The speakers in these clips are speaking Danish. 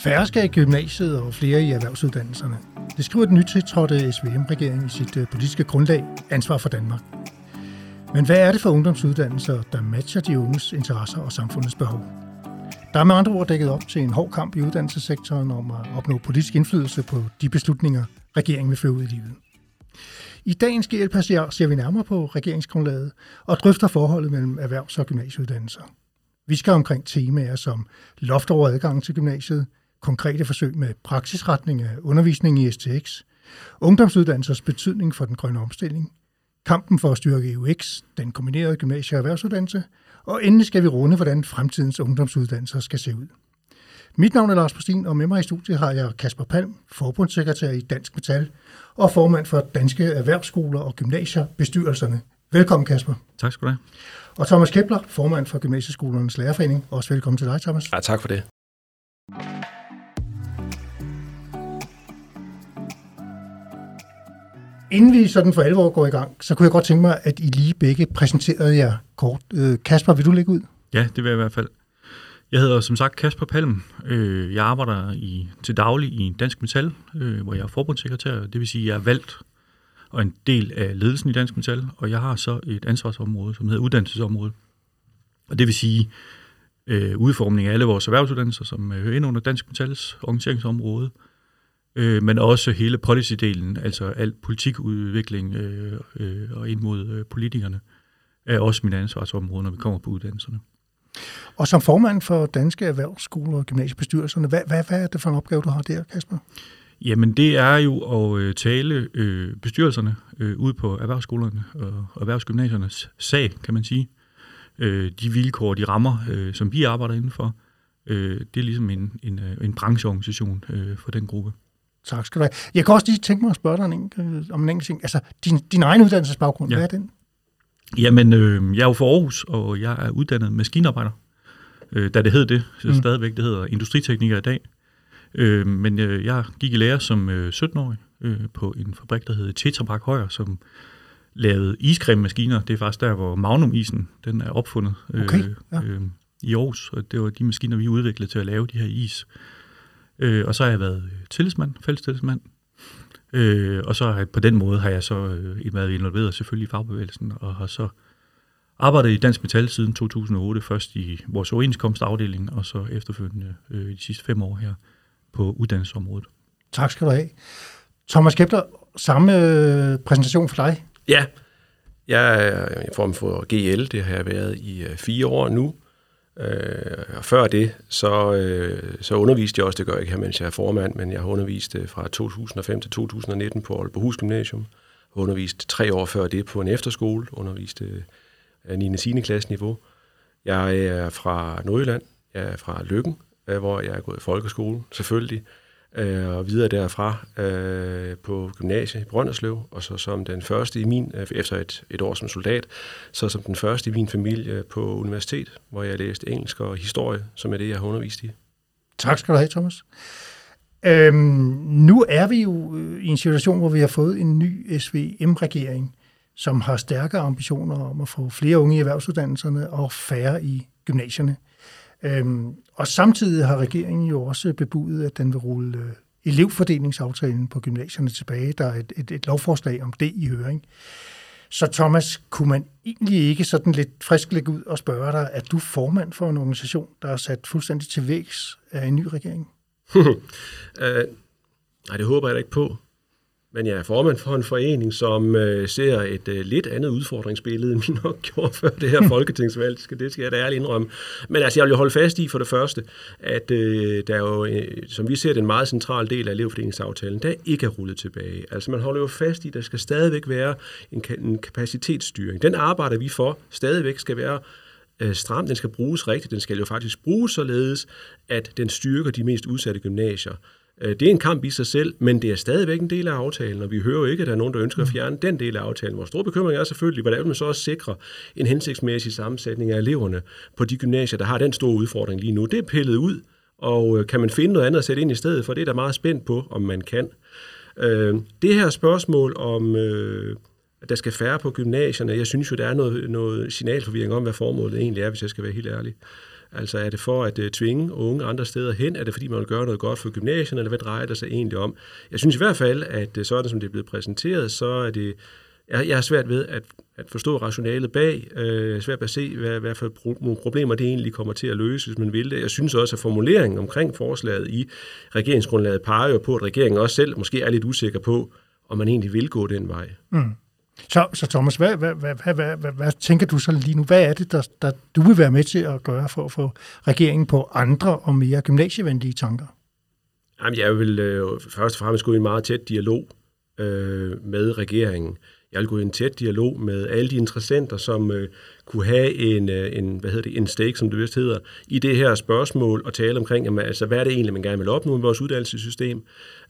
Færre skal i gymnasiet og flere i erhvervsuddannelserne. Det skriver den nytiltrådte SVM-regering i sit øh, politiske grundlag Ansvar for Danmark. Men hvad er det for ungdomsuddannelser, der matcher de unges interesser og samfundets behov? Der er med andre ord dækket op til en hård kamp i uddannelsessektoren om at opnå politisk indflydelse på de beslutninger, regeringen vil føre ud i livet. I dagens GLP ser vi nærmere på regeringsgrundlaget og drøfter forholdet mellem erhvervs- og gymnasieuddannelser. Vi skal omkring temaer som loft over adgang til gymnasiet, konkrete forsøg med praksisretning af undervisning i STX, ungdomsuddannelsers betydning for den grønne omstilling, kampen for at styrke UX, den kombinerede gymnasie- og erhvervsuddannelse, og endelig skal vi runde, hvordan fremtidens ungdomsuddannelser skal se ud. Mit navn er Lars Postin, og med mig i studiet har jeg Kasper Palm, forbundssekretær i Dansk Metal, og formand for Danske Erhvervsskoler og Gymnasier bestyrelserne. Velkommen, Kasper. Tak skal du have. Og Thomas Kepler, formand for Gymnasieskolernes Lærerforening. Også velkommen til dig, Thomas. Ja, tak for det. Inden vi sådan for alvor går i gang, så kunne jeg godt tænke mig, at I lige begge præsenterede jer kort. Øh, Kasper, vil du lægge ud? Ja, det vil jeg i hvert fald. Jeg hedder som sagt Kasper Palm. Øh, jeg arbejder i, til daglig i Dansk Metal, øh, hvor jeg er forbundssekretær. Det vil sige, at jeg er valgt og en del af ledelsen i Dansk Metal, og jeg har så et ansvarsområde, som hedder uddannelsesområdet. Og det vil sige øh, udformning af alle vores erhvervsuddannelser, som hører ind under Dansk Metals organiseringsområde, øh, men også hele policy-delen, altså alt politikudvikling øh, øh, og ind mod øh, politikerne, er også mit ansvarsområde, når vi kommer på uddannelserne. Og som formand for Danske Erhvervsskoler og Gymnasiebestyrelserne, hvad, hvad, hvad er det for en opgave, du har der, Kasper? Jamen, det er jo at øh, tale øh, bestyrelserne øh, ud på erhvervsskolerne og erhvervsgymnasiernes sag, kan man sige. Øh, de vilkår, de rammer, øh, som vi arbejder indenfor, øh, det er ligesom en, en, øh, en brancheorganisation øh, for den gruppe. Tak skal du have. Jeg kan også lige tænke mig at spørge dig en, om en enkelt ting. Altså, din, din egen uddannelsesbaggrund, ja. hvad er den? Jamen, øh, jeg er jo fra Aarhus, og jeg er uddannet maskinarbejder, øh, da det hed det. Så mm. stadigvæk, det hedder industritekniker i dag. Øh, men øh, jeg gik i lære som øh, 17-årig øh, på en fabrik, der hed Tetra Pak Højer, som lavede iscreme-maskiner. Det er faktisk der, hvor Magnum-isen den er opfundet okay, ja. øh, i Aarhus. Og det var de maskiner, vi udviklede til at lave de her is. Øh, og så har jeg været tillidsmand, fælles tillidsmand. Øh, og så har jeg, på den måde har jeg så øh, været involveret selvfølgelig i fagbevægelsen, og har så arbejdet i Dansk Metal siden 2008, først i vores overenskomstafdeling, og så efterfølgende øh, de sidste fem år her på uddannelsesområdet. Tak skal du have. Thomas Kepler, samme øh, præsentation for dig. Ja, jeg er i form for GL, det har jeg været i øh, fire år nu. Øh, og før det, så, øh, så underviste jeg også, det gør jeg ikke her, mens jeg er formand, men jeg har undervist øh, fra 2005 til 2019 på Aalborghus Gymnasium. Jeg undervist tre år før det på en efterskole, underviste øh, 9. og 10. klasse niveau. Jeg er fra Nordjylland, jeg er fra Lykken, øh, hvor jeg er gået i folkeskole, selvfølgelig øh, og videre derfra øh, på gymnasiet i Brønderslev, og så som den første i min, øh, efter et, et år som soldat, så som den første i min familie på universitet, hvor jeg læste engelsk og historie, som er det, jeg har undervist i. Tak skal du have, Thomas. Øhm, nu er vi jo øh, i en situation, hvor vi har fået en ny SVM-regering, som har stærke ambitioner om at få flere unge i erhvervsuddannelserne og færre i gymnasierne. Øhm, og samtidig har regeringen jo også bebudet, at den vil rulle øh, elevfordelingsaftalen på gymnasierne tilbage. Der er et, et, et lovforslag om det i høring. Så Thomas, kunne man egentlig ikke sådan lidt frisk lægge ud og spørge dig, at du formand for en organisation, der er sat fuldstændig til vægs af en ny regering? uh, nej, det håber jeg da ikke på. Men jeg er formand for en forening, som øh, ser et øh, lidt andet udfordringsbillede, end vi nok gjorde før det her folketingsvalg. Det skal, det skal jeg da ærligt indrømme. Men altså, jeg vil jo holde fast i for det første, at øh, der er jo, øh, som vi ser, den meget centrale del af elevfordelingsaftalen, der ikke er rullet tilbage. Altså, man holder jo fast i, at der skal stadigvæk være en, en kapacitetsstyring. Den arbejder vi for, stadigvæk skal være øh, stram, den skal bruges rigtigt, den skal jo faktisk bruges således, at den styrker de mest udsatte gymnasier. Øh, det er en kamp i sig selv, men det er stadigvæk en del af aftalen, og vi hører jo ikke, at der er nogen, der ønsker at mm. fjerne den del af aftalen. Vores store bekymring er selvfølgelig, hvordan man så også sikre en hensigtsmæssig sammensætning af eleverne på de gymnasier, der har den store udfordring lige nu. Det er pillet ud, og øh, kan man finde noget andet at sætte ind i stedet for, det er der meget spændt på, om man kan. Øh, det her spørgsmål om, at der skal færre på gymnasierne, jeg synes jo, der er noget, noget signalforvirring om, hvad formålet egentlig er, hvis jeg skal være helt ærlig. Altså er det for at øh, tvinge unge andre steder hen? Er det fordi, man vil gøre noget godt for gymnasierne, eller hvad drejer det sig egentlig om? Jeg synes i hvert fald, at øh, sådan som det er blevet præsenteret, så er det jeg, jeg svært ved at, at forstå rationalet bag. Øh, jeg svært ved at se, hvad, hvad for nogle problemer det egentlig kommer til at løse, hvis man vil det. Jeg synes også, at formuleringen omkring forslaget i regeringsgrundlaget peger jo på, at regeringen også selv måske er lidt usikker på, om man egentlig vil gå den vej. Mm. Så, så Thomas, hvad, hvad, hvad, hvad, hvad, hvad, hvad tænker du så lige nu? Hvad er det, der, der du vil være med til at gøre for at få regeringen på andre og mere gymnasievenlige tanker? Jamen, jeg vil øh, først og fremmest gå i en meget tæt dialog øh, med regeringen. Jeg vil gå i en tæt dialog med alle de interessenter, som øh, kunne have en, øh, en, hvad hedder det, en stake, som det vist hedder, i det her spørgsmål og tale omkring, jamen, altså, hvad er det egentlig, man gerne vil opnå i vores uddannelsessystem?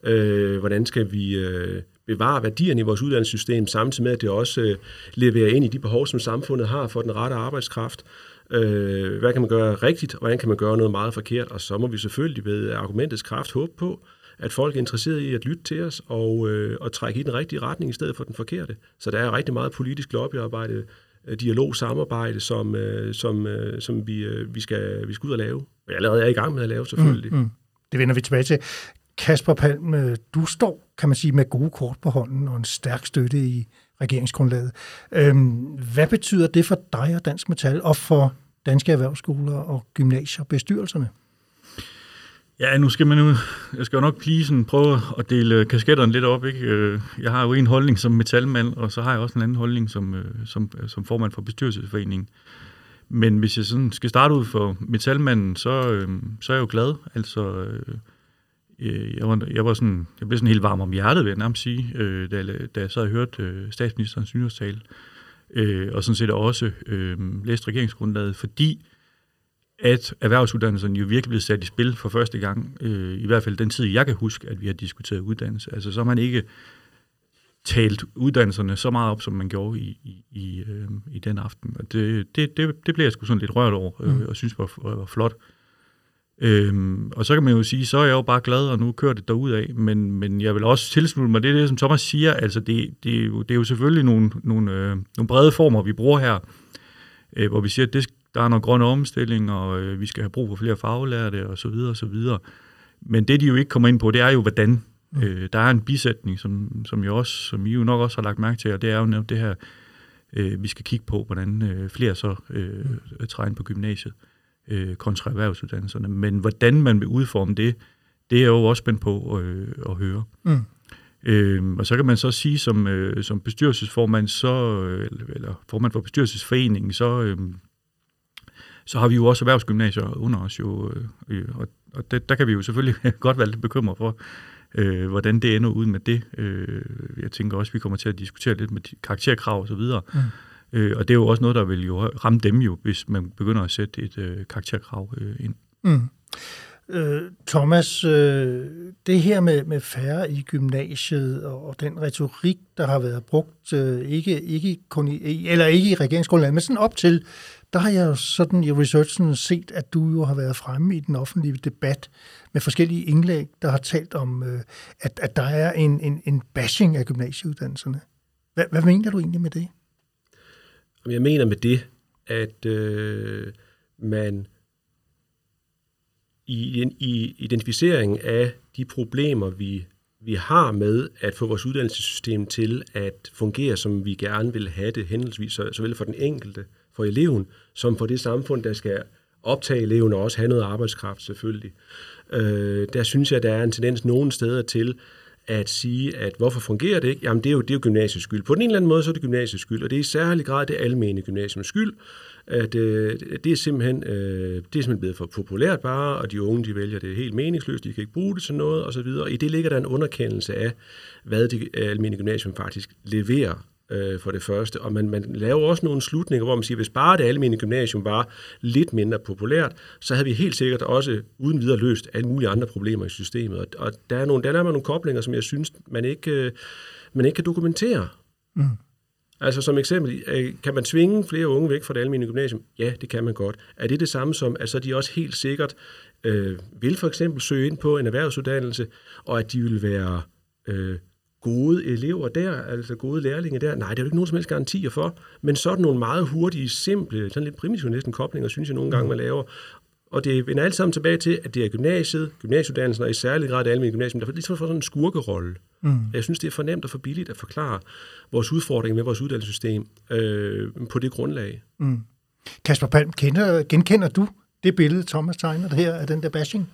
Øh, hvordan skal vi øh, bevare værdierne i vores uddannelsessystem, samtidig med, at det også øh, leverer ind i de behov, som samfundet har for den rette arbejdskraft? Øh, hvad kan man gøre rigtigt, og hvordan kan man gøre noget meget forkert? Og så må vi selvfølgelig ved argumentets kraft håbe på, at folk er interesserede i at lytte til os og, øh, og trække i den rigtige retning i stedet for den forkerte. Så der er rigtig meget politisk lobbyarbejde, øh, dialog, samarbejde, som, øh, som, øh, som vi, øh, vi, skal, vi skal ud og lave. Og jeg allerede er i gang med at lave, selvfølgelig. Mm, mm. Det vender vi tilbage til. Kasper Palm, øh, du står, kan man sige, med gode kort på hånden og en stærk støtte i regeringsgrundlaget. Øhm, hvad betyder det for dig og Dansk Metal og for danske erhvervsskoler og gymnasier bestyrelserne? Ja, nu skal man nu, jeg skal jo nok lige sådan prøve at dele øh, kasketterne lidt op. Ikke? Øh, jeg har jo en holdning som metalmand, og så har jeg også en anden holdning som, som, som formand for bestyrelsesforeningen. Men hvis jeg sådan skal starte ud for metalmanden, så, så er jeg jo glad. Altså, jeg, var, jeg, var sådan, jeg blev sådan helt varm om hjertet, vil jeg nærmest sige, da, jeg, da jeg sad og hørte statsministerens nyårstale. Og sådan set også øh, læste regeringsgrundlaget, fordi at erhvervsuddannelserne jo virkelig blevet sat i spil for første gang, øh, i hvert fald den tid, jeg kan huske, at vi har diskuteret uddannelse. Altså så har man ikke talt uddannelserne så meget op, som man gjorde i, i, i, øh, i den aften. Og det, det, det, det blev jeg sgu sådan lidt rørt over, øh, mm. og synes var, var flot. Øhm, og så kan man jo sige, så er jeg jo bare glad, og nu kører det derud af, men, men jeg vil også tilslutte mig det, det som Thomas siger, altså det, det, er, jo, det er jo selvfølgelig nogle, nogle, øh, nogle brede former, vi bruger her, øh, hvor vi siger, at det, der er noget grøn omstilling, og øh, vi skal have brug for flere faglærte, og så videre, og så videre. Men det, de jo ikke kommer ind på, det er jo, hvordan. Mm. Øh, der er en bisætning, som, som, jeg også, som I jo nok også har lagt mærke til, og det er jo netop det her, øh, vi skal kigge på, hvordan øh, flere så øh, mm. træder ind på gymnasiet øh, kontra erhvervsuddannelserne. Men hvordan man vil udforme det, det er jo også spændt på øh, at høre. Mm. Øh, og så kan man så sige, som, øh, som bestyrelsesformand, så, øh, eller formand for bestyrelsesforeningen, så, øh, så har vi jo også erhvervsgymnasier under os jo, øh, og, og det, der kan vi jo selvfølgelig godt være lidt bekymret for, øh, hvordan det ender ud med det. Øh, jeg tænker også, at vi kommer til at diskutere lidt med karakterkrav og så videre. Mm. Øh, og det er jo også noget, der vil jo ramme dem jo, hvis man begynder at sætte et øh, karakterkrav øh, ind. Mm. Øh, Thomas, øh, det her med, med færre i gymnasiet og, og den retorik, der har været brugt, øh, ikke, ikke kun i, eller ikke i regeringsgrundlaget, men sådan op til der har jeg jo sådan i researchen set, at du jo har været fremme i den offentlige debat med forskellige indlæg, der har talt om, øh, at, at der er en, en, en bashing af gymnasieuddannelserne. Hvad, hvad mener du egentlig med det? Jeg mener med det, at øh, man i, i identificeringen af de problemer, vi, vi har med at få vores uddannelsessystem til at fungere, som vi gerne vil have det, henholdsvis såvel for den enkelte, for eleven, som for det samfund, der skal optage eleven og også have noget arbejdskraft selvfølgelig. Øh, der synes jeg, der er en tendens nogen steder til at sige, at hvorfor fungerer det ikke? Jamen det er jo, det er jo gymnasiets skyld. På den ene eller anden måde, så er det gymnasiets skyld, og det er i særlig grad det almene gymnasiums skyld, at øh, det, er simpelthen, øh, det er simpelthen blevet for populært bare, og de unge de vælger det helt meningsløst, de kan ikke bruge det til noget osv., i det ligger der en underkendelse af, hvad det almene gymnasium faktisk leverer øh, for det første. Og man, man laver også nogle slutninger, hvor man siger, hvis bare det almindelige gymnasium var lidt mindre populært, så havde vi helt sikkert også uden videre løst alle mulige andre problemer i systemet. Og, og der, er nogle, der er nogle koblinger, som jeg synes, man ikke, øh, man ikke kan dokumentere. Mm. Altså som eksempel, øh, kan man tvinge flere unge væk fra det almindelige gymnasium? Ja, det kan man godt. Er det det samme som, at så de også helt sikkert øh, vil for eksempel søge ind på en erhvervsuddannelse, og at de vil være øh, gode elever der, altså gode lærlinge der. Nej, det er jo ikke nogen som helst garantier for. Men sådan nogle meget hurtige, simple, sådan lidt primitive næsten koblinger, synes jeg nogle gange, man laver. Og det vender alt sammen tilbage til, at det er gymnasiet, gymnasieuddannelsen, og i særlig grad det almindelige gymnasium, der ligesom får sådan en skurkerolle. Mm. Jeg synes, det er fornemt og for billigt at forklare vores udfordring med vores uddannelsessystem øh, på det grundlag. Mm. Kasper Palm, kender, genkender du det billede, Thomas tegner her af den der bashing?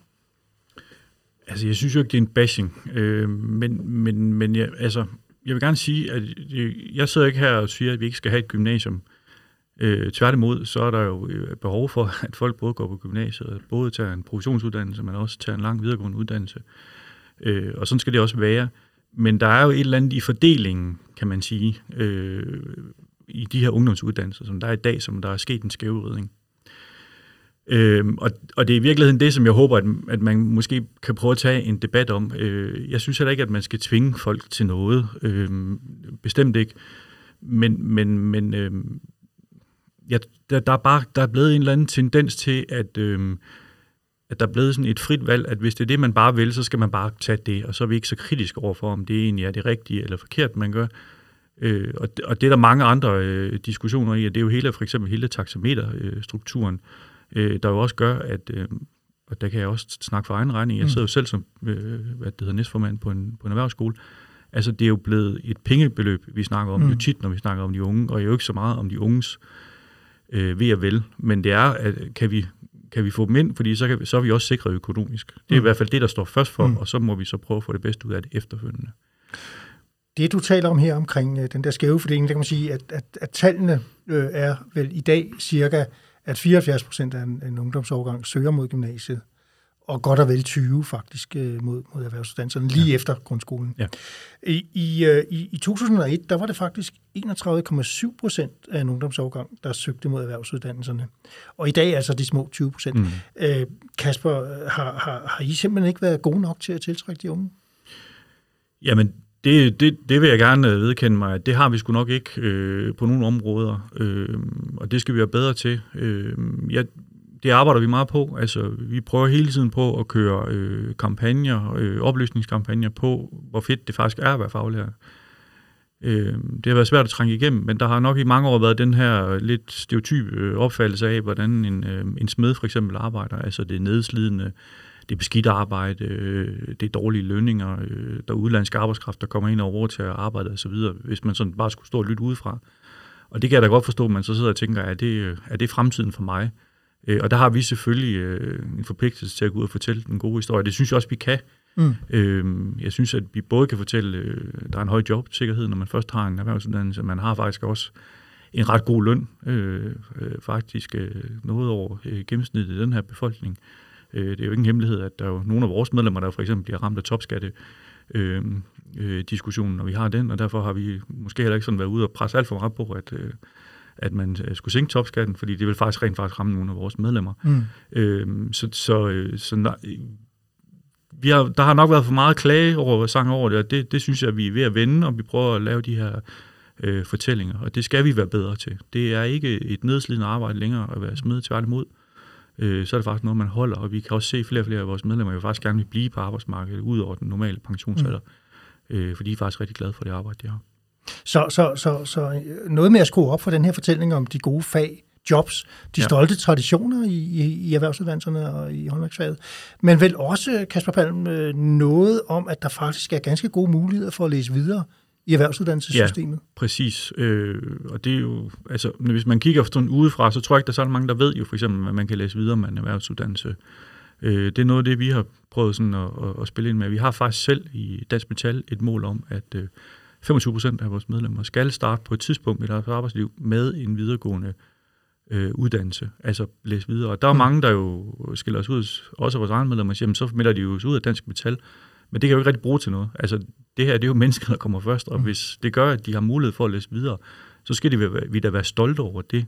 Altså, jeg synes jo ikke, det er en bashing, øh, men, men, men jeg, altså, jeg vil gerne sige, at jeg sidder ikke her og siger, at vi ikke skal have et gymnasium. Øh, tværtimod, så er der jo øh, behov for, at folk både går på gymnasiet, både tager en professionsuddannelse, men også tager en lang videregående uddannelse. Øh, og sådan skal det også være. Men der er jo et eller andet i fordelingen, kan man sige, øh, i de her ungdomsuddannelser, som der er i dag, som der er sket en skævridning. Øhm, og, og det er i virkeligheden det, som jeg håber, at, at man måske kan prøve at tage en debat om. Øh, jeg synes heller ikke, at man skal tvinge folk til noget. Øh, bestemt ikke. Men, men, men øh, ja, der, der, er bare, der er blevet en eller anden tendens til, at, øh, at der er blevet sådan et frit valg, at hvis det er det, man bare vil, så skal man bare tage det, og så er vi ikke så kritiske overfor, om det egentlig er det rigtige eller forkert, man gør. Øh, og, og det er der mange andre øh, diskussioner i, og det er jo hele, for eksempel hele taxameterstrukturen, øh, der jo også gør, at, øh, og der kan jeg også snakke for egen regning, jeg mm. sidder jo selv som øh, hvad det hedder, næstformand på en, på en erhvervsskole, altså det er jo blevet et pengebeløb, vi snakker om, mm. jo tit, når vi snakker om de unge, og jo ikke så meget om de unges øh, ved at vel, men det er, at kan vi, kan vi få dem ind, fordi så, kan vi, så er vi også sikret økonomisk. Det er mm. i hvert fald det, der står først for, mm. og så må vi så prøve at få det bedste ud af det efterfølgende det, du taler om her omkring øh, den der skæve fordeling, der kan man sige, at, at, at tallene øh, er vel i dag cirka, at 74 procent af en, en ungdomsårgang søger mod gymnasiet, og godt og vel 20 faktisk øh, mod, mod erhvervsuddannelserne, lige ja. efter grundskolen. Ja. I, i, øh, i, I 2001, der var det faktisk 31,7 procent af en ungdomsårgang, der søgte mod erhvervsuddannelserne. Og i dag altså de små 20 procent. Mm. Øh, Kasper, har, har, har I simpelthen ikke været gode nok til at tiltrække de unge? Jamen, det, det, det vil jeg gerne øh, vedkende mig, at det har vi sgu nok ikke øh, på nogle områder, øh, og det skal vi være bedre til. Øh, ja, det arbejder vi meget på. Altså, vi prøver hele tiden på at køre øh, kampagner, øh, oplysningskampagner på, hvor fedt det faktisk er at være faglærer. Øh, det har været svært at trænge igennem, men der har nok i mange år været den her lidt stereotype øh, opfattelse af, hvordan en, øh, en smed for eksempel arbejder. Altså det nedslidende, det er beskidt arbejde, øh, det er dårlige lønninger, øh, der er udlandsk arbejdskraft, der kommer ind over til at arbejde osv., hvis man sådan bare skulle stå og lytte udefra. Og det kan jeg da godt forstå, at man så sidder og tænker, er det, er det fremtiden for mig? Øh, og der har vi selvfølgelig øh, en forpligtelse til at gå ud og fortælle den gode historie. Det synes jeg også, vi kan. Mm. Øh, jeg synes, at vi både kan fortælle, øh, der er en høj jobsikkerhed, når man først har en erhvervsuddannelse. Man har faktisk også en ret god løn, øh, øh, faktisk øh, noget over øh, gennemsnittet i den her befolkning. Øh, det er jo ikke en hemmelighed, at der er jo nogle af vores medlemmer, der for eksempel bliver ramt af topskatte, øh, øh, diskussionen, når vi har den, og derfor har vi måske heller ikke sådan været ude og presse alt for meget på, at, øh, at man øh, skulle sænke topskatten, fordi det vil faktisk rent faktisk ramme nogle af vores medlemmer. Mm. Øh, så så, øh, så nej, vi har, der har nok været for meget klage over sang over det, og det, det synes jeg, vi er ved at vende, og vi prøver at lave de her øh, fortællinger, og det skal vi være bedre til. Det er ikke et nedslidende arbejde længere at være smidt tværtimod. Mm øh, så er det faktisk noget, man holder, og vi kan også se, at flere og flere af vores medlemmer vil faktisk gerne vil blive på arbejdsmarkedet, ud over den normale pensionsalder, mm. øh, fordi de er faktisk rigtig glade for det arbejde, de har. Så, så, så, så øh, noget med at skrue op for den her fortælling om de gode fag, jobs, de ja. stolte traditioner i, i, i erhvervsuddannelserne og i håndværksfaget, men vel også, Kasper Palm, øh, noget om, at der faktisk er ganske gode muligheder for at læse videre i erhvervsuddannelsessystemet. Ja, præcis. Øh, og det er jo, altså, hvis man kigger sådan udefra, så tror jeg ikke, der er så mange, der ved jo for eksempel, at man kan læse videre med en erhvervsuddannelse. Øh, det er noget af det, vi har prøvet sådan at, at, at spille ind med. Vi har faktisk selv i Dansk Metal et mål om, at øh, 25 procent af vores medlemmer skal starte på et tidspunkt i deres arbejdsliv med en videregående øh, uddannelse, altså læse videre. Og der er mm. mange, der jo skiller os ud, også vores egne medlemmer, siger, så melder de jo ud af Dansk Metal, men det kan jo ikke rigtig bruge til noget. Altså, det her det er jo mennesker, der kommer først, og mm. hvis det gør, at de har mulighed for at læse videre, så skal de være, vi da være stolte over det.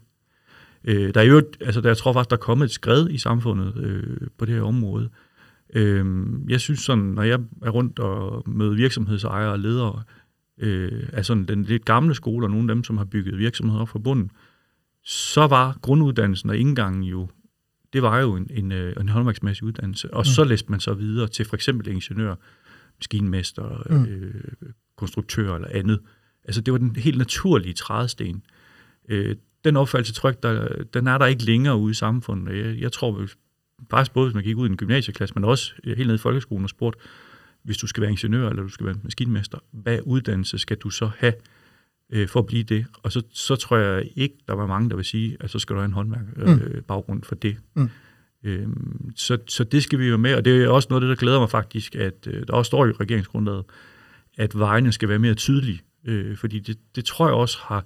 Øh, der er jo, altså, der, jeg tror faktisk, der er kommet et skred i samfundet øh, på det her område. Øh, jeg synes sådan, når jeg er rundt og møder virksomhedsejere og ledere øh, af sådan den lidt gamle skole, og nogle af dem, som har bygget virksomheder op fra bunden, så var grunduddannelsen og indgangen jo, det var jo en, en, øh, en håndværksmæssig uddannelse. Og mm. så læste man så videre til for eksempel ingeniør, maskinmester, mm. øh, konstruktør eller andet. Altså det var den helt naturlige trædesten. Øh, den opfattelse, jeg, der, den er der ikke længere ude i samfundet. Jeg, jeg tror, faktisk både hvis man gik ud i en gymnasieklasse, men også helt ned i folkeskolen og spurgte, hvis du skal være ingeniør eller du skal være maskinmester, hvad uddannelse skal du så have øh, for at blive det? Og så, så tror jeg ikke, der var mange, der vil sige, at så skal du have en håndværk øh, mm. baggrund for det. Mm. Øhm, så, så det skal vi jo med, og det er også noget af det, der glæder mig faktisk, at øh, der også står i regeringsgrundlaget, at vejene skal være mere tydelige, øh, fordi det, det tror jeg også har,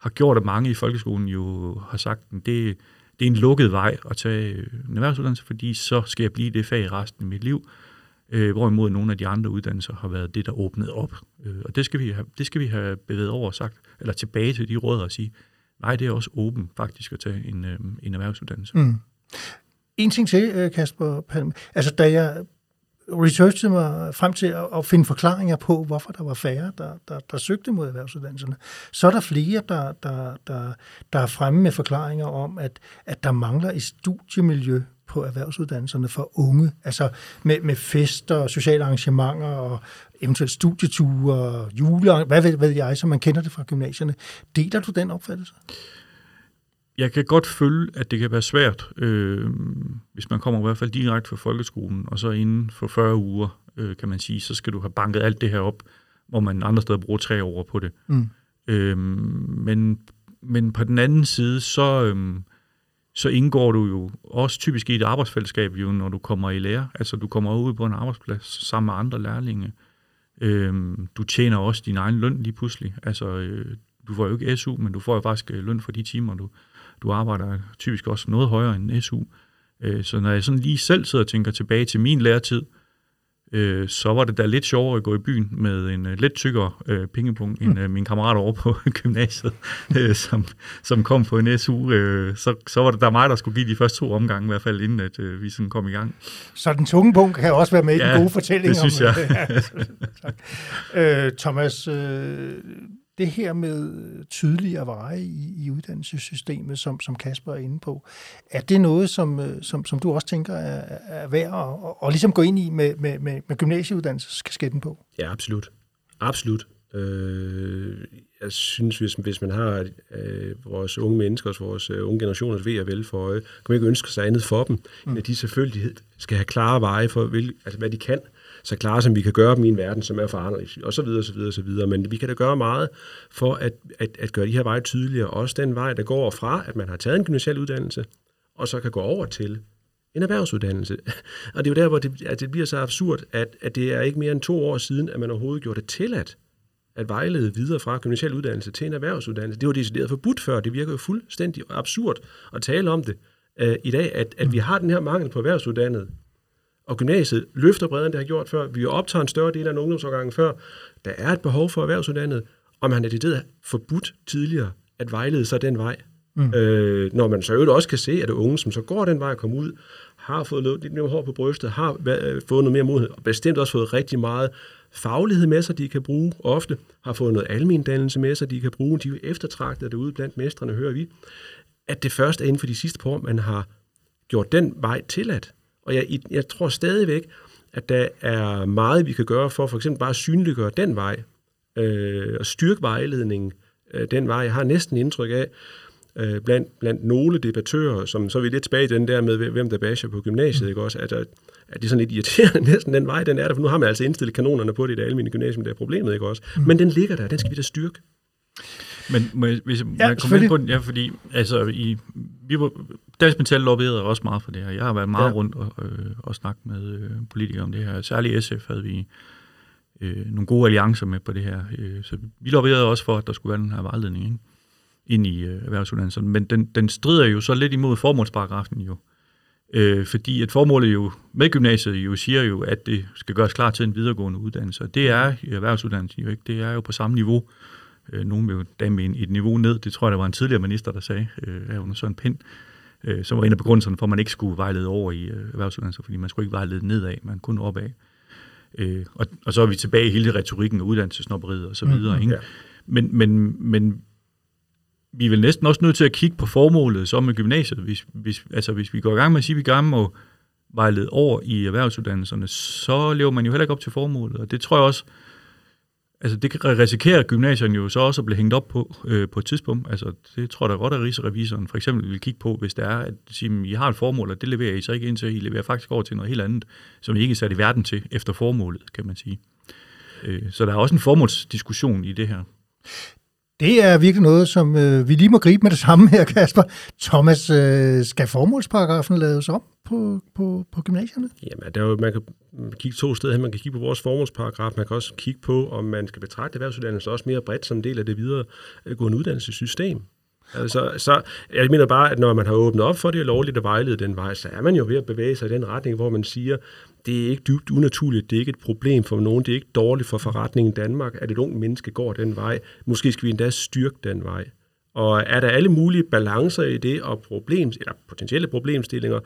har gjort, at mange i folkeskolen jo har sagt, at det, det er en lukket vej at tage en erhvervsuddannelse, fordi så skal jeg blive det fag resten af mit liv, øh, Øh, hvorimod nogle af de andre uddannelser har været det, der åbnede op. Øh, og det skal, vi have, det skal vi have bevæget over og sagt, eller tilbage til de råd og sige, nej, det er også åben faktisk at tage en, øh, en erhvervsuddannelse. Mm. En ting til, øh, Kasper Palm. Altså, da jeg researchede mig frem til at, finde forklaringer på, hvorfor der var færre, der, der, der søgte mod erhvervsuddannelserne, så er der flere, der, der, der, der er fremme med forklaringer om, at, at der mangler et studiemiljø på erhvervsuddannelserne for unge, altså med, med fester, sociale arrangementer og eventuelt studieture, jule, hvad ved, ved jeg, som man kender det fra gymnasierne. Deler du den opfattelse? jeg kan godt følge, at det kan være svært, øh, hvis man kommer i hvert fald direkte fra folkeskolen, og så inden for 40 uger, øh, kan man sige, så skal du have banket alt det her op, hvor man andre steder bruger tre år på det. Mm. Øh, men, men på den anden side, så, øh, så indgår du jo også typisk i et arbejdsfællesskab, jo, når du kommer i lære. Altså, du kommer ud på en arbejdsplads sammen med andre lærlinge. Øhm, du tjener også din egen løn lige pludselig. Altså, øh, du får jo ikke SU, men du får jo faktisk øh, løn for de timer, du, du arbejder typisk også noget højere end SU. Øh, så når jeg sådan lige selv sidder og tænker tilbage til min læretid, øh, så var det da lidt sjovere at gå i byen med en øh, lidt tykkere øh, pengepunkt end øh, min kammerat over på gymnasiet, øh, som, som kom på en SU. Øh, så, så var det da mig, der skulle give de første to omgange i hvert fald, inden at øh, vi sådan kom i gang. Så den tunge punkt kan også være med ja, i den gode fortælling. det synes om, jeg. ja, øh, Thomas, øh, det her med tydeligere veje i, i uddannelsessystemet, som, som Kasper er inde på, er det noget, som, øh, som, som du også tænker er, er værd at, at, at ligesom gå ind i med, med, med, med gymnasieuddannelseskasketten på? Ja, absolut. Absolut. Øh, jeg synes, hvis, hvis man har øh, vores unge mennesker, vores øh, unge generationers ved og vel for øje, kan man ikke ønske sig andet for dem, mm. end at de selvfølgelig skal have klare veje for, hvil, altså, hvad de kan, så klare, som vi kan gøre dem i en verden, som er foranderlig, og så videre, så videre, så videre. Men vi kan da gøre meget for at, at, at gøre de her veje tydeligere. Også den vej, der går fra, at man har taget en gymnasial uddannelse, og så kan gå over til en erhvervsuddannelse. Og det er jo der, hvor det, at det bliver så absurd, at, at det er ikke mere end to år siden, at man overhovedet gjorde det tilladt at vejlede videre fra gymnasial uddannelse til en erhvervsuddannelse. Det var decideret forbudt før. Det virker jo fuldstændig absurd at tale om det øh, i dag, at, at vi har den her mangel på erhvervsuddannet og gymnasiet løfter bredere, end det har gjort før. Vi optager en større del af en ungdomsårgang før. Der er et behov for erhvervsuddannet, og man har det forbudt tidligere at vejlede sig den vej. Mm. Øh, når man så øvrigt også kan se, at unge, som så går den vej og kommer ud, har fået lidt mere hår på brystet, har øh, fået noget mere modenhed, og bestemt også fået rigtig meget faglighed med sig, de kan bruge ofte, har fået noget almendannelse med sig, de kan bruge, de er eftertragtet derude blandt mestrene, hører vi, at det først er inden for de sidste par år, man har gjort den vej tilladt. Og jeg, jeg tror stadigvæk, at der er meget, vi kan gøre for for eksempel bare at synliggøre den vej, øh, og styrke vejledningen øh, den vej. Jeg har næsten indtryk af, øh, blandt, blandt nogle debattører, som så er vi lidt tilbage i den der med, hvem der basher på gymnasiet, ikke også, at, at det er sådan lidt irriterende næsten den vej, den er der, for nu har man altså indstillet kanonerne på det i det almindelige gymnasium, det er problemet, ikke også? Mm. Men den ligger der, den skal vi da styrke. Men må jeg, hvis jeg, ja, jeg komme ind på den, ja, fordi altså, i, vi var, Dansk Metal lobbyerede også meget for det her. Jeg har været meget ja. rundt og, øh, og snakket med øh, politikere om det her. Særligt SF havde vi øh, nogle gode alliancer med på det her. Øh, så vi lobbyerede også for, at der skulle være den her vejledning ikke? ind i øh, erhvervsuddannelsen. Men den, den strider jo så lidt imod formålsparagrafen jo. Øh, fordi at formålet jo med gymnasiet jo siger jo, at det skal gøres klar til en videregående uddannelse. Og det er erhvervsuddannelsen jo ikke. Det er jo på samme niveau Øh, nogen vil jo dame et niveau ned. Det tror jeg, der var en tidligere minister, der sagde, øh, under sådan en pind, øh, som var en af begrundelserne for, at man ikke skulle vejlede over i øh, erhvervsuddannelse, fordi man skulle ikke vejlede nedad, man kun opad. Øh, og, og så er vi tilbage i hele retorikken og uddannelsesnopperiet og så videre. Mm, ikke? Ja. Men, men, men vi er vel næsten også nødt til at kigge på formålet så med gymnasiet. Hvis, hvis, altså, hvis vi går i gang med at sige, at vi gerne må vejlede over i erhvervsuddannelserne, så lever man jo heller ikke op til formålet. Og det tror jeg også, altså det kan risikere gymnasierne jo så også at blive hængt op på øh, på et tidspunkt. Altså det tror jeg da godt, at rigsrevisoren for eksempel vil kigge på, hvis det er, at sige, I har et formål, og det leverer I så ikke ind til, I leverer faktisk over til noget helt andet, som I ikke er sat i verden til efter formålet, kan man sige. Øh, så der er også en formålsdiskussion i det her. Det er virkelig noget, som øh, vi lige må gribe med det samme her, Kasper. Thomas, øh, skal formålsparagrafen laves om på, på, på gymnasierne? Jamen, der er jo, man kan kigge to steder hen. Man kan kigge på vores formålsparagraf. Man kan også kigge på, om man skal betragte erhvervsuddannelse også mere bredt som en del af det videre øh, gående uddannelsessystem. Altså, så jeg mener bare, at når man har åbnet op for det og lovligt at vejlede den vej, så er man jo ved at bevæge sig i den retning, hvor man siger, det er ikke dybt unaturligt, det er ikke et problem for nogen, det er ikke dårligt for forretningen i Danmark, at et ung menneske går den vej. Måske skal vi endda styrke den vej. Og er der alle mulige balancer i det og problem, eller potentielle problemstillinger?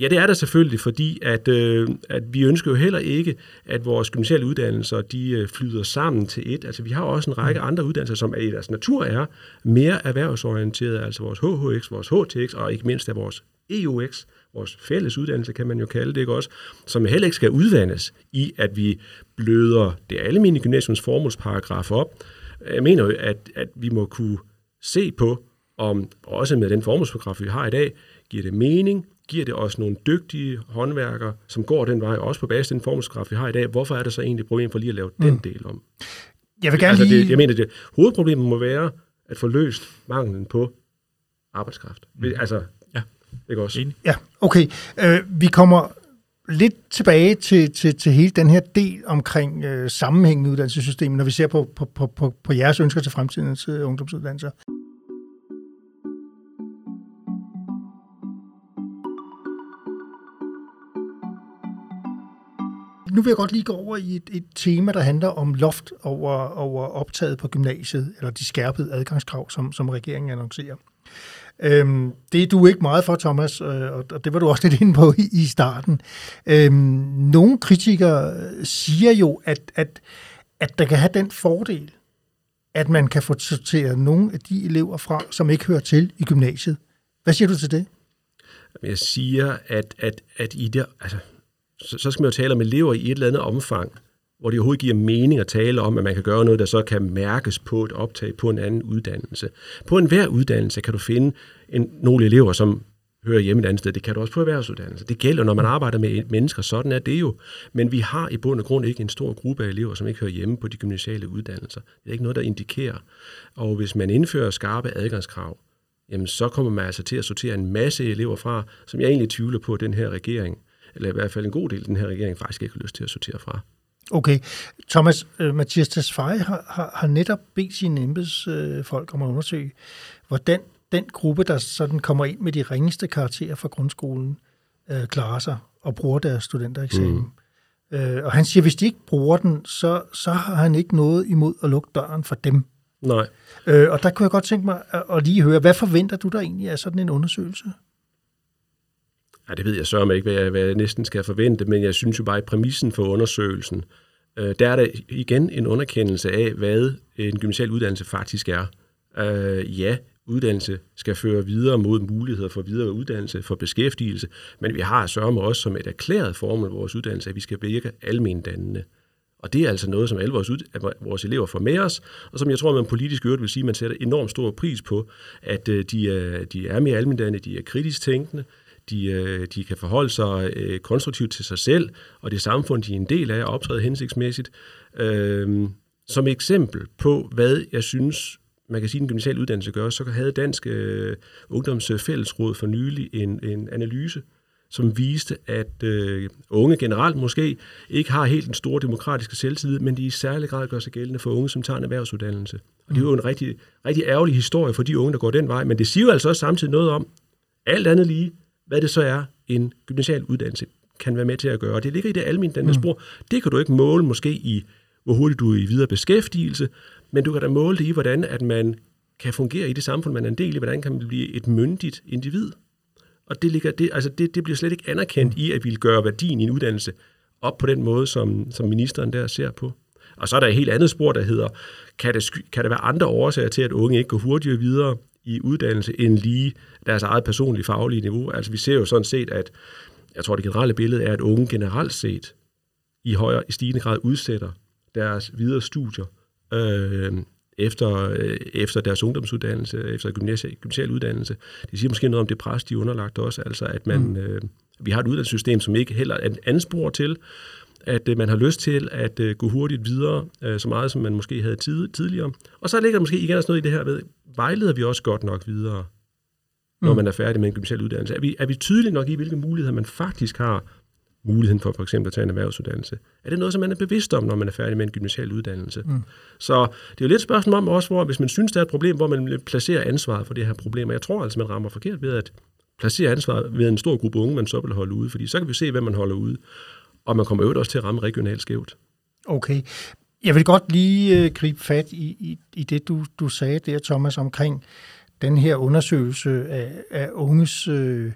Ja, det er der selvfølgelig, fordi at, øh, at vi ønsker jo heller ikke, at vores gymnasiale uddannelser de øh, flyder sammen til et. Altså vi har også en række andre uddannelser, som i deres natur er mere erhvervsorienterede, altså vores HHX, vores HTX og ikke mindst af vores EUX, vores fælles uddannelse, kan man jo kalde det, ikke også, som heller ikke skal udvandes i, at vi bløder det almindelige gymnasiums formålsparagraf op. Jeg mener jo, at, at vi må kunne se på, om også med den formålsparagraf, vi har i dag, giver det mening, giver det os nogle dygtige håndværkere, som går den vej, også på basis af den formålsparagraf, vi har i dag. Hvorfor er det så egentlig et problem for lige at lave mm. den del om? Jeg vil gerne altså, lige... det, jeg mener, det hovedproblemet må være at få løst manglen på arbejdskraft. Mm. Altså. Ikke også? Enig. Ja, okay. Øh, vi kommer lidt tilbage til, til, til hele den her del omkring øh, sammenhængen i uddannelsessystemet, når vi ser på, på, på, på, på jeres ønsker til fremtidens øh, ungdomsuddannelser. Nu vil jeg godt lige gå over i et, et tema, der handler om loft over, over optaget på gymnasiet, eller de skærpede adgangskrav, som, som regeringen annoncerer. Øhm, det er du ikke meget for, Thomas, øh, og og det var du også lidt inde på i, i starten. Øhm, nogle kritikere siger jo, at, at, at der kan have den fordel, at man kan få sorteret nogle af de elever fra, som ikke hører til i gymnasiet. Hvad siger du til det? Jeg siger, at, at, at i det, altså, så, så skal man jo tale om elever i et eller andet omfang, hvor det overhovedet giver mening at tale om, at man kan gøre noget, der så kan mærkes på et optag på en anden uddannelse. På enhver uddannelse kan du finde en, nogle elever, som hører hjemme et andet sted. Det kan du også på erhvervsuddannelse. Det gælder, når man arbejder med mennesker. Sådan er det jo. Men vi har i bund og grund ikke en stor gruppe af elever, som ikke hører hjemme på de gymnasiale uddannelser. Det er ikke noget, der indikerer. Og hvis man indfører skarpe adgangskrav, jamen så kommer man altså til at sortere en masse elever fra, som jeg egentlig tvivler på, at den her regering, eller i hvert fald en god del af den her regering, faktisk ikke har lyst til at sortere fra. Okay. Thomas, øh, Mathias Tesfaye har, har, har netop bedt sine embedsfolk øh, om at undersøge, hvordan den gruppe, der sådan kommer ind med de ringeste karakterer fra grundskolen, øh, klarer sig og bruger deres studentereksamen. Mm. Øh, og han siger, at hvis de ikke bruger den, så, så har han ikke noget imod at lukke døren for dem. Nej. Øh, og der kunne jeg godt tænke mig at, at lige høre, hvad forventer du der egentlig af sådan en undersøgelse? Ja, det ved jeg så ikke, hvad jeg, hvad jeg næsten skal forvente, men jeg synes jo bare, at præmissen for undersøgelsen, øh, der er der igen en underkendelse af, hvad en gymnasial uddannelse faktisk er. Øh, ja, uddannelse skal føre videre mod muligheder for videre uddannelse, for beskæftigelse, men vi har sørme også som et erklæret formål vores uddannelse, at vi skal virke almendannende. Og det er altså noget, som alle vores, ud, at vores elever får med os, og som jeg tror, man politisk øvrigt vil sige, at man sætter enormt stor pris på, at øh, de er, de er mere almendannende, de er kritisk tænkende, de, øh, de kan forholde sig øh, konstruktivt til sig selv, og det samfund, de er en del af, og optræde hensigtsmæssigt. Øh, som eksempel på, hvad jeg synes, man kan sige, en gymnasial uddannelse gør, så havde Dansk øh, Ungdomsfællesråd for nylig en, en analyse, som viste, at øh, unge generelt måske ikke har helt den store demokratiske selvtillid, men de i særlig grad gør sig gældende for unge, som tager en erhvervsuddannelse. Og det er jo en rigtig, rigtig ærgerlig historie for de unge, der går den vej, men det siger jo altså også samtidig noget om, alt andet lige, hvad det så er, en gymnasial uddannelse kan være med til at gøre. Det ligger i det almindelige mm. spor. Det kan du ikke måle måske i, hvor hurtigt du er i videre beskæftigelse, men du kan da måle det i, hvordan at man kan fungere i det samfund, man er en del i, hvordan kan man blive et myndigt individ. Og det, ligger, det, altså det, det bliver slet ikke anerkendt i, at vi vil gøre værdien i en uddannelse op på den måde, som, som ministeren der ser på. Og så er der et helt andet spor, der hedder, kan det, kan der være andre årsager til, at unge ikke går hurtigere videre i uddannelse end lige deres eget personlige faglige niveau? Altså vi ser jo sådan set, at jeg tror, det generelle billede er, at unge generelt set i højere, i stigende grad udsætter deres videre studier øh, efter, øh, efter deres ungdomsuddannelse, efter gymnasial uddannelse. Det siger måske noget om det pres, de er underlagt også, altså at man, mm. øh, vi har et uddannelsessystem, som ikke heller er spor til, at øh, man har lyst til at øh, gå hurtigt videre, øh, så meget som man måske havde tid, tidligere. Og så ligger der måske igen også noget i det her ved, vejleder vi også godt nok videre, når mm. man er færdig med en gymnasial uddannelse? Er vi, er vi tydelige nok i, hvilke muligheder man faktisk har muligheden for for eksempel at tage en erhvervsuddannelse? Er det noget, som man er bevidst om, når man er færdig med en gymnasial uddannelse? Mm. Så det er jo lidt spørgsmål om også, hvor, hvis man synes, der er et problem, hvor man placerer ansvaret for det her problem. Og jeg tror altså, man rammer forkert ved at placere ansvaret ved en stor gruppe unge, man så vil holde ude. Fordi så kan vi se, hvem man holder ude. Og man kommer øvrigt også til at ramme regionalt skævt. Okay. Jeg vil godt lige øh, gribe fat i, i, i det, du, du sagde der, Thomas, omkring den her undersøgelse af, af unges øh,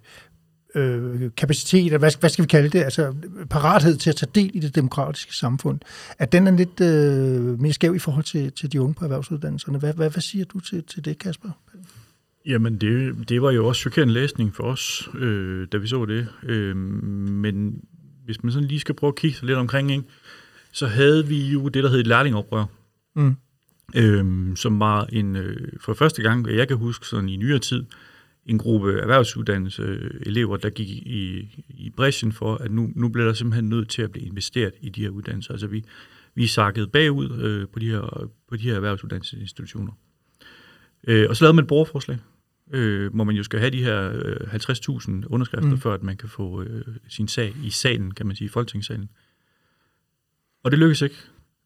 øh, kapacitet, hvad, hvad skal vi kalde det, altså parathed til at tage del i det demokratiske samfund, at den er lidt øh, mere skæv i forhold til, til de unge på erhvervsuddannelserne. Hvad, hvad, hvad siger du til, til det, Kasper? Jamen, det, det var jo også chokerende læsning for os, øh, da vi så det. Øh, men hvis man sådan lige skal prøve at kigge lidt omkring, ikke, så havde vi jo det, der hed lærlingoprør. Mm. Øh, som var en, øh, for første gang, jeg kan huske sådan i nyere tid, en gruppe erhvervsuddannelse elever, der gik i, i bræschen for, at nu, nu bliver der simpelthen nødt til at blive investeret i de her uddannelser. Altså vi, vi sakkede bagud øh, på, de her, på de her erhvervsuddannelsesinstitutioner. Øh, og så lavede man et borgerforslag, øh, hvor man jo skal have de her øh, 50.000 underskrifter, mm. før at man kan få øh, sin sag i salen, kan man sige, i folketingssalen. Og det lykkedes ikke.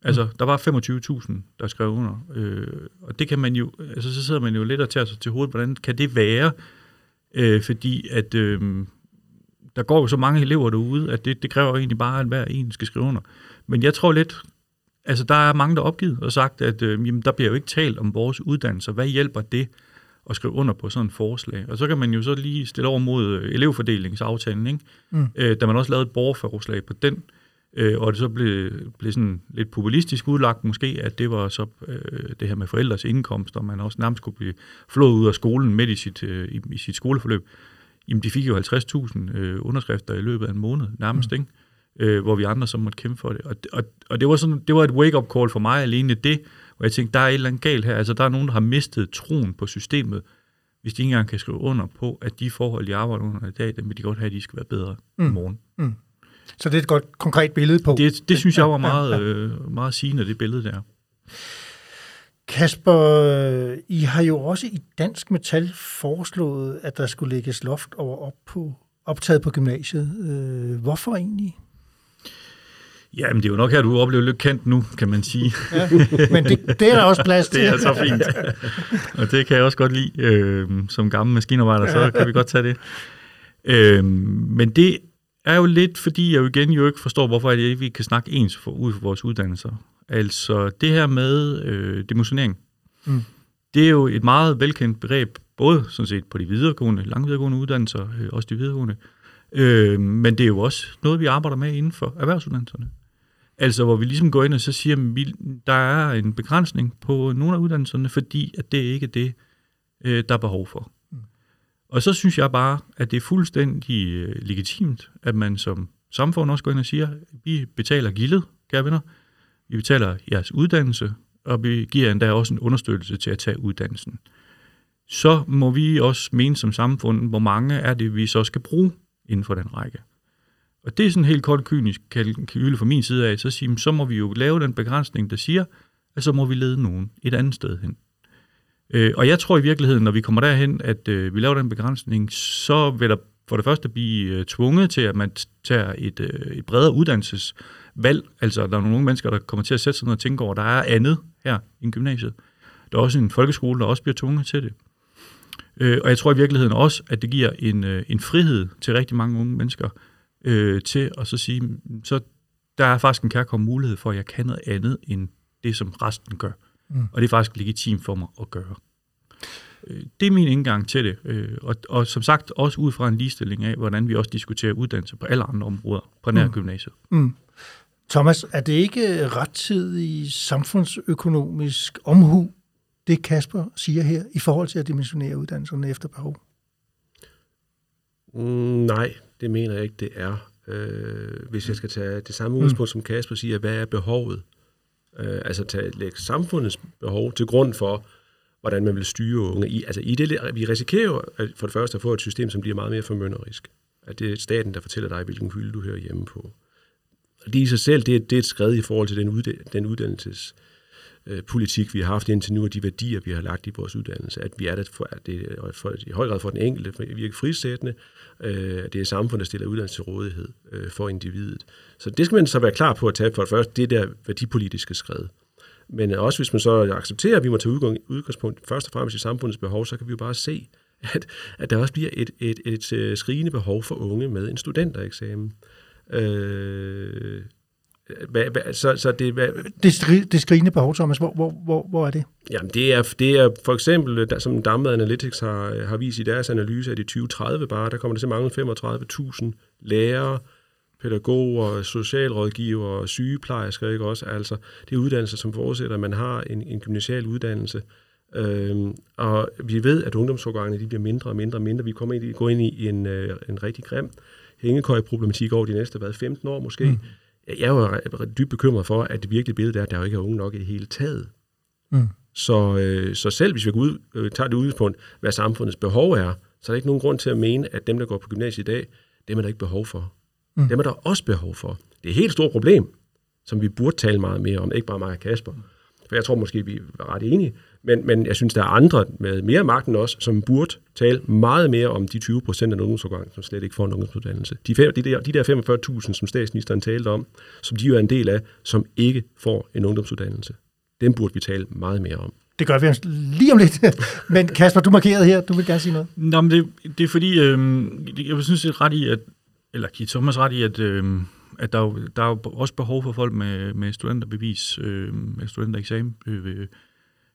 Altså, der var 25.000, der skrev under. Øh, og det kan man jo, altså så sidder man jo lidt og tager sig til hovedet, hvordan kan det være? Øh, fordi at øh, der går jo så mange elever derude, at det, det kræver egentlig bare, at hver en skal skrive under. Men jeg tror lidt, altså der er mange, der opgivet og sagt, at øh, jamen, der bliver jo ikke talt om vores uddannelser. Hvad hjælper det at skrive under på sådan et forslag? Og så kan man jo så lige stille over mod øh, elevfordelingsaftalen, ikke? Mm. Øh, da man også lavede et borgerforslag på den, Øh, og det så blev, blev sådan lidt populistisk udlagt måske, at det var så øh, det her med forældres indkomst, og man også nærmest kunne blive flået ud af skolen midt i sit, øh, i, i sit skoleforløb. Jamen, de fik jo 50.000 øh, underskrifter i løbet af en måned, nærmest, mm. ikke? Øh, hvor vi andre så måtte kæmpe for det. Og, og, og det var sådan, det var et wake-up call for mig alene det, hvor jeg tænkte, der er et eller andet galt her. Altså, der er nogen, der har mistet troen på systemet, hvis de ikke engang kan skrive under på, at de forhold, de arbejder under i dag, dem vil de godt have, at de skal være bedre mm. i morgen. Mm. Så det er et godt konkret billede på. Det, det synes jeg var meget. Øh, meget sigende, det billede der. Kasper, I har jo også i Dansk Metal foreslået, at der skulle lægges loft over op på, optaget på gymnasiet. Øh, hvorfor egentlig? Jamen, det er jo nok her, du oplever lidt kendt nu, kan man sige. Ja, men det, det er der også plads til. det er så fint. Og det kan jeg også godt lide. Øh, som gammel maskinarbejder, så kan vi godt tage det. Øh, men det er jo lidt, fordi jeg jo igen jo ikke forstår, hvorfor det ikke, vi kan snakke ens for, ud for vores uddannelser. Altså det her med øh, demotionering, mm. det er jo et meget velkendt begreb, både sådan set på de videregående, lange videregående uddannelser, øh, også de videregående, øh, men det er jo også noget, vi arbejder med inden for erhvervsuddannelserne. Altså hvor vi ligesom går ind og så siger, at vi, der er en begrænsning på nogle af uddannelserne, fordi at det ikke er det, øh, der er behov for. Og så synes jeg bare, at det er fuldstændig øh, legitimt, at man som samfund også går ind og siger, at vi betaler gildet, kære venner, vi betaler jeres uddannelse, og vi giver endda også en understøttelse til at tage uddannelsen. Så må vi også mene som samfund, hvor mange er det, vi så skal bruge inden for den række. Og det er sådan helt kort kynisk kalkyle fra min side af, så, siger, så må vi jo lave den begrænsning, der siger, at så må vi lede nogen et andet sted hen. Øh, og jeg tror i virkeligheden, når vi kommer derhen, at øh, vi laver den begrænsning, så vil der for det første blive øh, tvunget til, at man tager et, øh, et bredere uddannelsesvalg. Altså, der er nogle mennesker, der kommer til at sætte sig ned og tænke over, at der er andet her i gymnasiet. Der er også en folkeskole, der også bliver tvunget til det. Øh, og jeg tror i virkeligheden også, at det giver en, øh, en frihed til rigtig mange unge mennesker øh, til at så sige, mm, så der er faktisk en kærkommen mulighed for, at jeg kan noget andet end det, som resten gør. Mm. Og det er faktisk legitimt for mig at gøre. Øh, det er min indgang til det. Øh, og, og som sagt, også ud fra en ligestilling af, hvordan vi også diskuterer uddannelse på alle andre områder på nær mm. gymnasiet. Mm. Thomas, er det ikke rettidig samfundsøkonomisk omhu, det Kasper siger her, i forhold til at dimensionere uddannelserne efter behov? Mm, nej, det mener jeg ikke, det er. Øh, hvis jeg skal tage det samme udgangspunkt, mm. som Kasper siger, hvad er behovet? Øh, altså tage, lægge samfundets behov til grund for, hvordan man vil styre unge. I, altså i det, vi risikerer jo at for det første at få et system, som bliver meget mere formynderisk. At det er staten, der fortæller dig, hvilken hylde du hører hjemme på. Og det i sig selv, det er, det er et skridt i forhold til den, udde, den uddannelses øh, politik, vi har haft indtil nu, og de værdier, vi har lagt i vores uddannelse, at vi er der for, at det er for, i høj grad for den enkelte, for virke frisættende, øh, det er samfundet, der stiller uddannelse til rådighed øh, for individet. Så det skal man så være klar på at tage for det første, det der værdipolitiske skridt. Men også hvis man så accepterer, at vi må tage udgangspunkt først og fremmest i samfundets behov, så kan vi jo bare se, at, at der også bliver et, et, et, et skrigende behov for unge med en studentereksamen. Øh, hvad, hvad, så, så det, hvad, det, skri, det skrigende behov, Thomas, hvor, hvor, hvor, hvor er det? Jamen, det er, det er for eksempel, der, som Damme Analytics har, har vist i deres analyse, at i 2030 bare, der kommer der til mange 35.000 lærere, pædagoger, socialrådgivere, sygeplejersker, ikke også? Altså, det er uddannelser, som forudsætter, at man har en, en gymnasial uddannelse. Øhm, og vi ved, at ungdomsårgangene de bliver mindre og mindre og mindre. Vi kommer ind i, går ind i en, øh, en rigtig grim hængekøj-problematik over de næste hvad, 15 år måske. Mm. Jeg er jo dybt bekymret for, at det virkelige billede er, at der jo ikke er unge nok i det hele taget. Mm. Så, øh, så selv hvis vi går ud, øh, tager det udgangspunkt, hvad samfundets behov er, så er der ikke nogen grund til at mene, at dem, der går på gymnasiet i dag, dem er der ikke behov for. Mm. Dem er der også behov for. Det er et helt stort problem, som vi burde tale meget mere om, ikke bare mig og Kasper. For jeg tror måske, vi er ret enige, men, men jeg synes, der er andre med mere magt end os, som burde tale meget mere om de 20 procent af ungdomsårgang, som slet ikke får en ungdomsuddannelse. De, de der, de der 45.000, som statsministeren talte om, som de jo er en del af, som ikke får en ungdomsuddannelse. Dem burde vi tale meget mere om. Det gør vi lige om lidt. Men Kasper, du markerede her. Du vil gerne sige noget. Nå, men det, det er fordi, øh, jeg synes, det er ret i, at, eller give Thomas ret i, at, øh, at der, er jo, der er jo også behov for folk med, med studenterbevis, øh, med studentereksamen, øh, øh,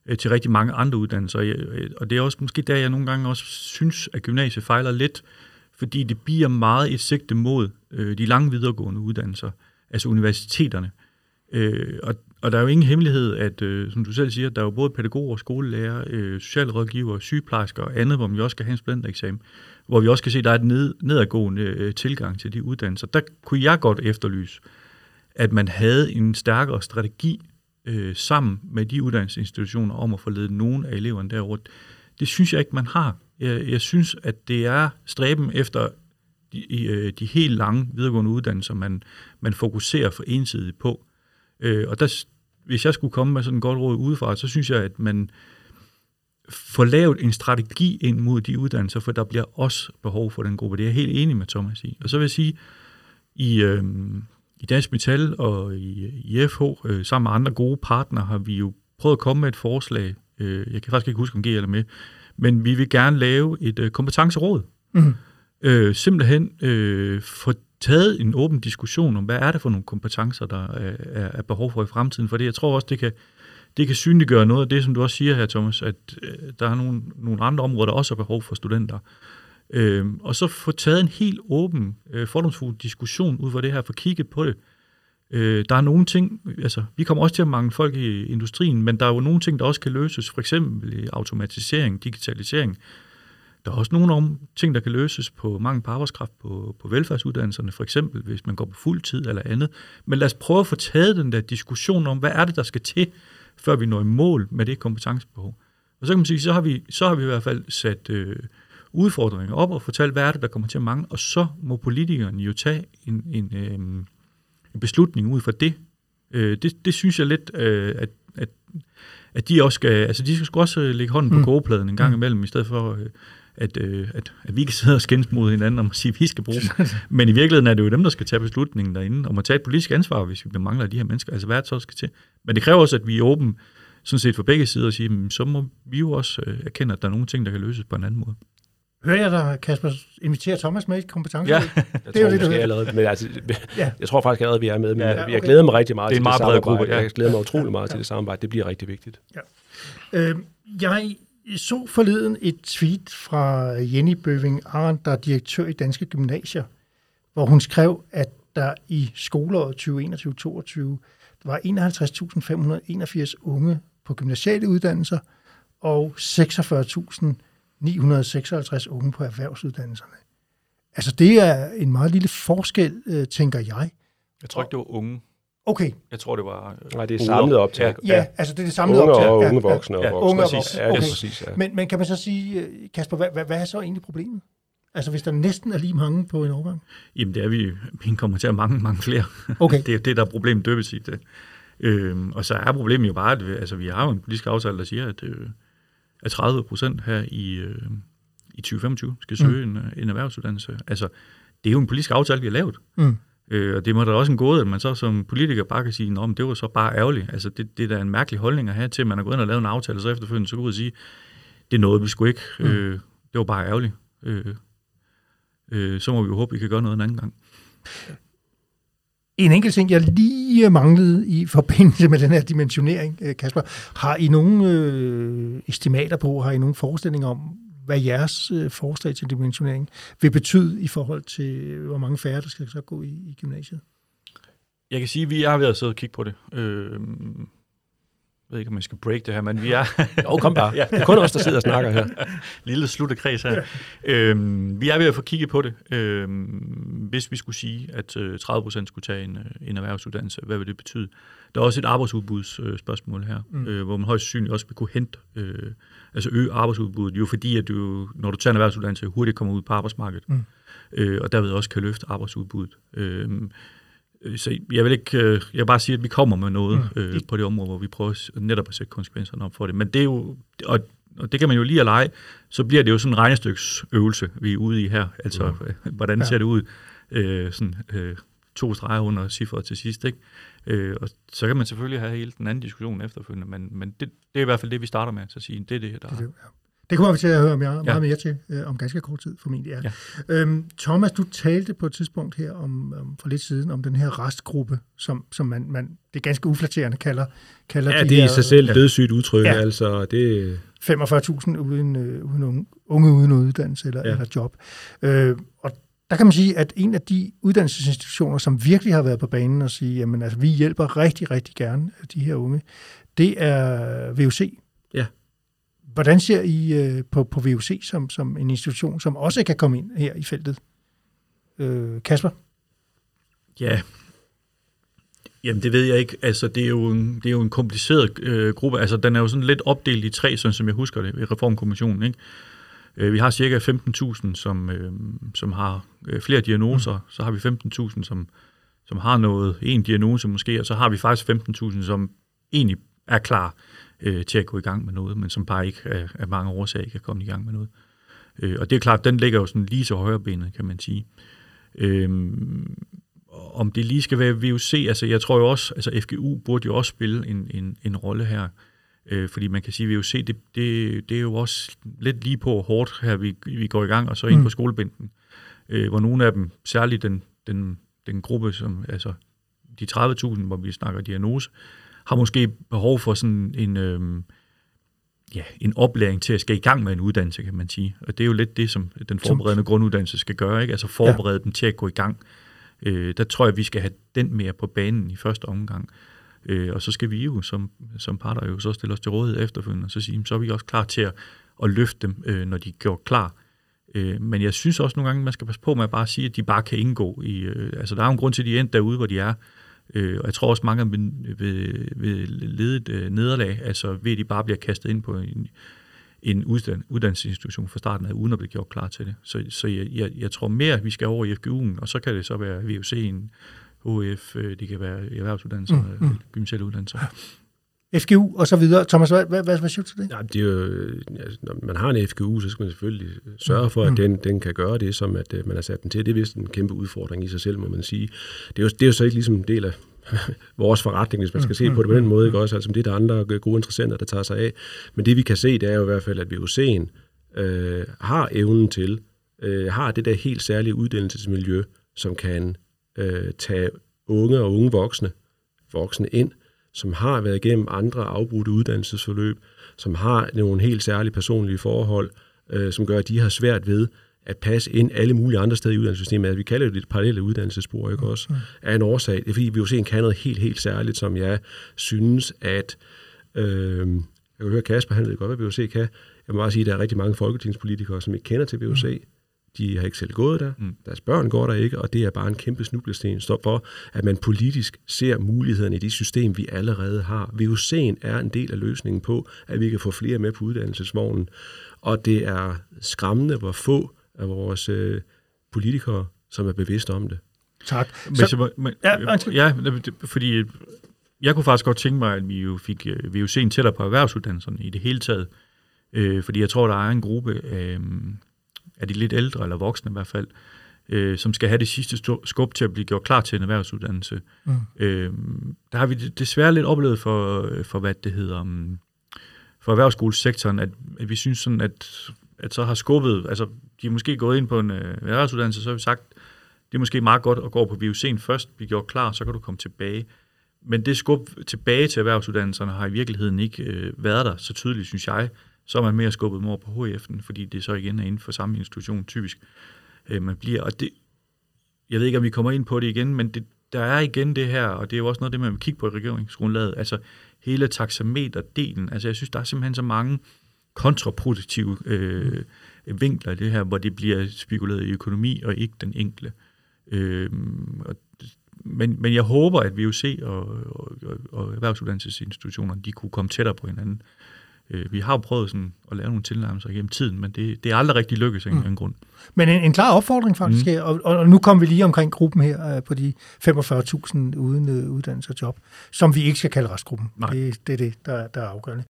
Øh, til rigtig mange andre uddannelser. Øh, og det er også måske der, jeg nogle gange også synes, at gymnasiet fejler lidt, fordi det bliver meget et sigte mod øh, de lange videregående uddannelser, altså universiteterne. Øh, og, og der er jo ingen hemmelighed, at, øh, som du selv siger, der er jo både pædagoger, skolelærer, øh, socialrådgiver, sygeplejersker og andet, hvor man jo også skal have en studentereksamen, hvor vi også kan se, at der er et ned, nedadgående øh, tilgang til de uddannelser. Der kunne jeg godt efterlyse, at man havde en stærkere strategi øh, sammen med de uddannelsesinstitutioner om at få ledet nogle af eleverne derover. Det synes jeg ikke, man har. Jeg, jeg synes, at det er stræben efter de, øh, de helt lange videregående uddannelser, man, man fokuserer for ensidigt på. Øh, og der, hvis jeg skulle komme med sådan en godt råd udefra, så synes jeg, at man får lavet en strategi ind mod de uddannelser, for der bliver også behov for den gruppe. Det er jeg helt enig med Thomas i. Og så vil jeg sige, i, øh, i Dansk Metal og i, i FH, øh, sammen med andre gode partnere, har vi jo prøvet at komme med et forslag. Øh, jeg kan faktisk ikke huske, om G eller med. Men vi vil gerne lave et øh, kompetenceråd. Mm. Øh, simpelthen øh, få taget en åben diskussion om, hvad er det for nogle kompetencer, der er, er, er behov for i fremtiden. For det, jeg tror også, det kan, det kan synliggøre noget af det, som du også siger her, Thomas, at øh, der er nogle, nogle andre områder, der også har behov for studenter. Øh, og så få taget en helt åben, øh, fordomsfuld diskussion ud fra det her, få kigget på det. Øh, der er nogle ting, altså vi kommer også til at mangle folk i industrien, men der er jo nogle ting, der også kan løses, for eksempel øh, automatisering, digitalisering. Der er også nogle om, ting, der kan løses på mangel på arbejdskraft på, på velfærdsuddannelserne, for eksempel hvis man går på fuld tid eller andet. Men lad os prøve at få taget den der diskussion om, hvad er det, der skal til, før vi når i mål med det kompetencebehov. Og så kan man sige, så har vi, så har vi i hvert fald sat øh, udfordringer op og fortalt, hvad er det, der kommer til at mangle, og så må politikerne jo tage en, en, øh, en beslutning ud fra det. Øh, det. Det synes jeg lidt, øh, at, at, at de også skal, altså de skal også lægge hånden på mm. kogepladen en gang mm. imellem, i stedet for, øh, at, øh, at, at vi kan sidde og skændes mod hinanden om at sige, at vi skal bruge dem. Men i virkeligheden er det jo dem, der skal tage beslutningen derinde, om at tage et politisk ansvar, hvis vi mangler de her mennesker. Altså hvad det så skal til? Men det kræver også, at vi er åbne sådan set for begge sider og sige, så må vi jo også øh, erkende, at der er nogle ting, der kan løses på en anden måde. Hører jeg dig, Kasper, invitere Thomas med i kompetence? Ja, jeg det er tror, jo det, du allerede, men altså, ja. jeg tror faktisk allerede, vi er med, men ja, okay. jeg glæder mig rigtig meget det er til det samarbejde. Gruppe, ja. Jeg glæder mig utrolig meget ja. til det samarbejde. Det bliver rigtig vigtigt. Ja. Øh, jeg så forleden et tweet fra Jenny Bøving Arendt, der er direktør i Danske Gymnasier, hvor hun skrev, at der i skoleåret 2021-2022 var 51.581 unge på gymnasiale uddannelser og 46.956 unge på erhvervsuddannelserne. Altså det er en meget lille forskel, øh, tænker jeg. Jeg tror ikke, det var unge. Okay. Jeg tror, det var... Øh, Nej, det er samlet optag. Ja, ja, altså det er det samlede unge optag. og ja, unge voksne. ja, og unge og voksne. voksne. Ja, Okay. præcis. Ja. Men, men kan man så sige, øh, Kasper, hvad, hvad, hvad er så egentlig problemet? Altså hvis der næsten er lige mange på en overgang? Jamen, det er vi... Vi kommer til at mange, mange flere. Okay. det er det, der er problemet dybest set. Det. Øhm, og så er problemet jo bare, at vi, altså, vi har jo en politisk aftale, der siger, at, øh, at 30 procent her i, øh, i 2025 skal søge mm. en, øh, en erhvervsuddannelse. Altså, det er jo en politisk aftale, vi har lavet. Mm. Øh, og det må da også en gåde, at man så som politiker bare kan sige, at det var så bare ærgerligt. Altså, det, det er da en mærkelig holdning at have til, at man er gået ind og lavet en aftale, og så efterfølgende så gå ud og sige, det noget, vi skulle ikke. Mm. Øh, det var bare ærgerligt. Øh, øh, så må vi jo håbe, vi kan gøre noget en anden gang. En enkelt ting, jeg lige manglede i forbindelse med den her dimensionering, øh, Kasper. Har I nogle øh, estimater på, har I nogle forestillinger om, hvad jeres øh, forslag til dimensionering vil betyde i forhold til, øh, hvor mange færre, der skal så gå i, i gymnasiet? Jeg kan sige, at vi har været siddet og kigge på det. Øh, jeg ved ikke, om man skal break det her, men vi er... Jo, kom bare. Det er kun os, der sidder og snakker her. Lille sluttekreds her. øhm, vi er ved at få kigget på det. Øhm, hvis vi skulle sige, at øh, 30% skulle tage en, øh, en erhvervsuddannelse, hvad vil det betyde? Der er også et arbejdsudbudsspørgsmål øh, her, mm. øh, hvor man højst sandsynligt også vil kunne hente, øh, altså øge arbejdsudbuddet, jo fordi, at du, når du tager en erhvervsuddannelse, hurtigt kommer ud på arbejdsmarkedet, mm. øh, og derved også kan løfte arbejdsudbuddet. Øh, så jeg vil ikke, øh, jeg vil bare sige, at vi kommer med noget mm. øh, på det område, hvor vi prøver netop at sætte konsekvenserne op for det. Men det er jo, og, og det kan man jo lige at lege, så bliver det jo sådan en regnestyksøvelse, vi er ude i her. Altså, mm. hvordan ser det ud? Øh, sådan, øh, to streger under cifre til sidst, ikke? Øh, og så kan man selvfølgelig have hele den anden diskussion efterfølgende, men, men det, det er i hvert fald det, vi starter med, så at sige, det er det, der det, det, ja. Det kommer vi til at høre meget, meget mere til øh, om ganske kort tid, formentlig er. Ja. Øhm, Thomas, du talte på et tidspunkt her om, om for lidt siden om den her restgruppe, som, som man, man det ganske uflatterende kalder, kalder ja, de det er i sig selv ja. dødssygt udtryk, ja. altså det... 45.000 uden, øh, uden unge, unge uden uddannelse eller, ja. eller job. Øh, og der kan man sige, at en af de uddannelsesinstitutioner, som virkelig har været på banen og sige, jamen altså, vi hjælper rigtig, rigtig gerne de her unge, det er VUC. Ja. Hvordan ser I øh, på, på VUC som, som en institution, som også kan komme ind her i feltet? Øh, Kasper? Ja, Jamen, det ved jeg ikke. Altså, det er jo en, det er jo en kompliceret øh, gruppe. Altså, den er jo sådan lidt opdelt i tre, sådan som jeg husker det, i Reformkommissionen. Ikke? Øh, vi har cirka 15.000, som, øh, som har øh, flere diagnoser. Mm. Så har vi 15.000, som, som har noget, en diagnose måske, og så har vi faktisk 15.000, som egentlig er klar øh, til at gå i gang med noget, men som bare ikke af, af mange årsager ikke er kommet i gang med noget. Øh, og det er klart, den ligger jo sådan lige til højre benet, kan man sige. Øh, om det lige skal være VUC, altså jeg tror jo også, altså FGU burde jo også spille en, en, en rolle her, øh, fordi man kan sige, at VUC, det, det, det er jo også lidt lige på hårdt her, vi, vi går i gang, og så ind mm. på skolebænken, øh, hvor nogle af dem, særligt den, den, den gruppe, som, altså de 30.000, hvor vi snakker diagnose, har måske behov for sådan en, øh, ja, en oplæring til at skal i gang med en uddannelse, kan man sige. Og det er jo lidt det, som den forberedende grunduddannelse skal gøre, ikke? altså forberede ja. dem til at gå i gang. Øh, der tror jeg, vi skal have den mere på banen i første omgang. Øh, og så skal vi jo som, som parter jo så stille os til rådighed efterfølgende, og så sige, så er vi også klar til at, at løfte dem, øh, når de er gjort klar. Øh, men jeg synes også nogle gange, man skal passe på med at bare sige, at de bare kan indgå i... Øh, altså, der er jo en grund til, at de er endt derude, hvor de er. Øh, og jeg tror også, mange af dem vil, vil lede et øh, nederlag, altså ved at de bare bliver kastet ind på en, en uddannelsesinstitution fra starten af, uden at blive gjort klar til det. Så, så jeg, jeg, jeg tror mere, at vi skal over i FGU'en, og så kan det så være VUC'en, HF, øh, det kan være erhvervsuddannelser, mm, mm. gymnasiale uddannelser. FGU og så videre. Thomas, hvad, hvad, hvad, siger du til det? Ja, det er jo, altså, når man har en FGU, så skal man selvfølgelig sørge for, at mm. den, den kan gøre det, som at man har sat den til. Det er vist en kæmpe udfordring i sig selv, må man sige. Det er jo, det er jo så ikke ligesom en del af vores forretning, hvis man skal se på det på den måde, ikke også? Altså, det er der andre gode interessenter, der tager sig af. Men det vi kan se, det er jo i hvert fald, at VUC'en øh, har evnen til, øh, har det der helt særlige uddannelsesmiljø, som kan øh, tage unge og unge voksne, voksne ind, som har været igennem andre afbrudte uddannelsesforløb, som har nogle helt særlige personlige forhold, øh, som gør, at de har svært ved at passe ind alle mulige andre steder i uddannelsessystemet. Altså, vi kalder det et parallelle uddannelsesspor, ikke også? Er en årsag. Det er fordi, vi jo se en kan noget helt, helt særligt, som jeg synes, at... Øh, jeg kan høre Kasper, han ved godt, hvad VUC kan. Jeg må bare sige, at der er rigtig mange folketingspolitikere, som ikke kender til VUC. De har ikke selv gået der, mm. deres børn går der ikke, og det er bare en kæmpe snublesten for, at man politisk ser mulighederne i det system, vi allerede har. VUC'en er en del af løsningen på, at vi kan få flere med på uddannelsesvognen, og det er skræmmende, hvor få af vores øh, politikere, som er bevidste om det. Tak. Så, så, men, ja, ja, fordi jeg kunne faktisk godt tænke mig, at vi jo fik øh, VUC'en tættere på erhvervsuddannelserne i det hele taget. Øh, fordi jeg tror, der er en gruppe øh, af de lidt ældre, eller voksne i hvert fald, øh, som skal have det sidste skub til at blive gjort klar til en erhvervsuddannelse. Mm. Øh, der har vi desværre lidt oplevet for, for hvad det hedder, um, for erhvervsskolesektoren, at, at vi synes sådan, at, at så har skubbet, altså de er måske gået ind på en øh, erhvervsuddannelse, så har vi sagt, det er måske meget godt at gå på VUC'en først, blive gjort klar, så kan du komme tilbage. Men det skub tilbage til erhvervsuddannelserne har i virkeligheden ikke øh, været der så tydeligt, synes jeg. Så er man mere skubbet over på HF'en, fordi det så igen er inden for samme institution typisk, øh, man bliver. Og det, jeg ved ikke, om vi kommer ind på det igen, men det, der er igen det her, og det er jo også noget det, man vil kigge på i regeringsgrundlaget, altså hele taxameterdelen. Altså jeg synes, der er simpelthen så mange kontraproduktive øh, vinkler i det her, hvor det bliver spekuleret i økonomi og ikke den enkle. Øh, og men, men jeg håber, at VUC og, og, og erhvervsuddannelsesinstitutionerne, de kunne komme tættere på hinanden. Øh, vi har jo prøvet sådan at lave nogle tilnærmelser gennem tiden, men det, det er aldrig rigtig lykkedes af mm. en grund. Men en, en klar opfordring faktisk, mm. og, og nu kommer vi lige omkring gruppen her øh, på de 45.000 uden uh, uddannelse og job, som vi ikke skal kalde restgruppen. Nej. Det, det er det, der, der er afgørende.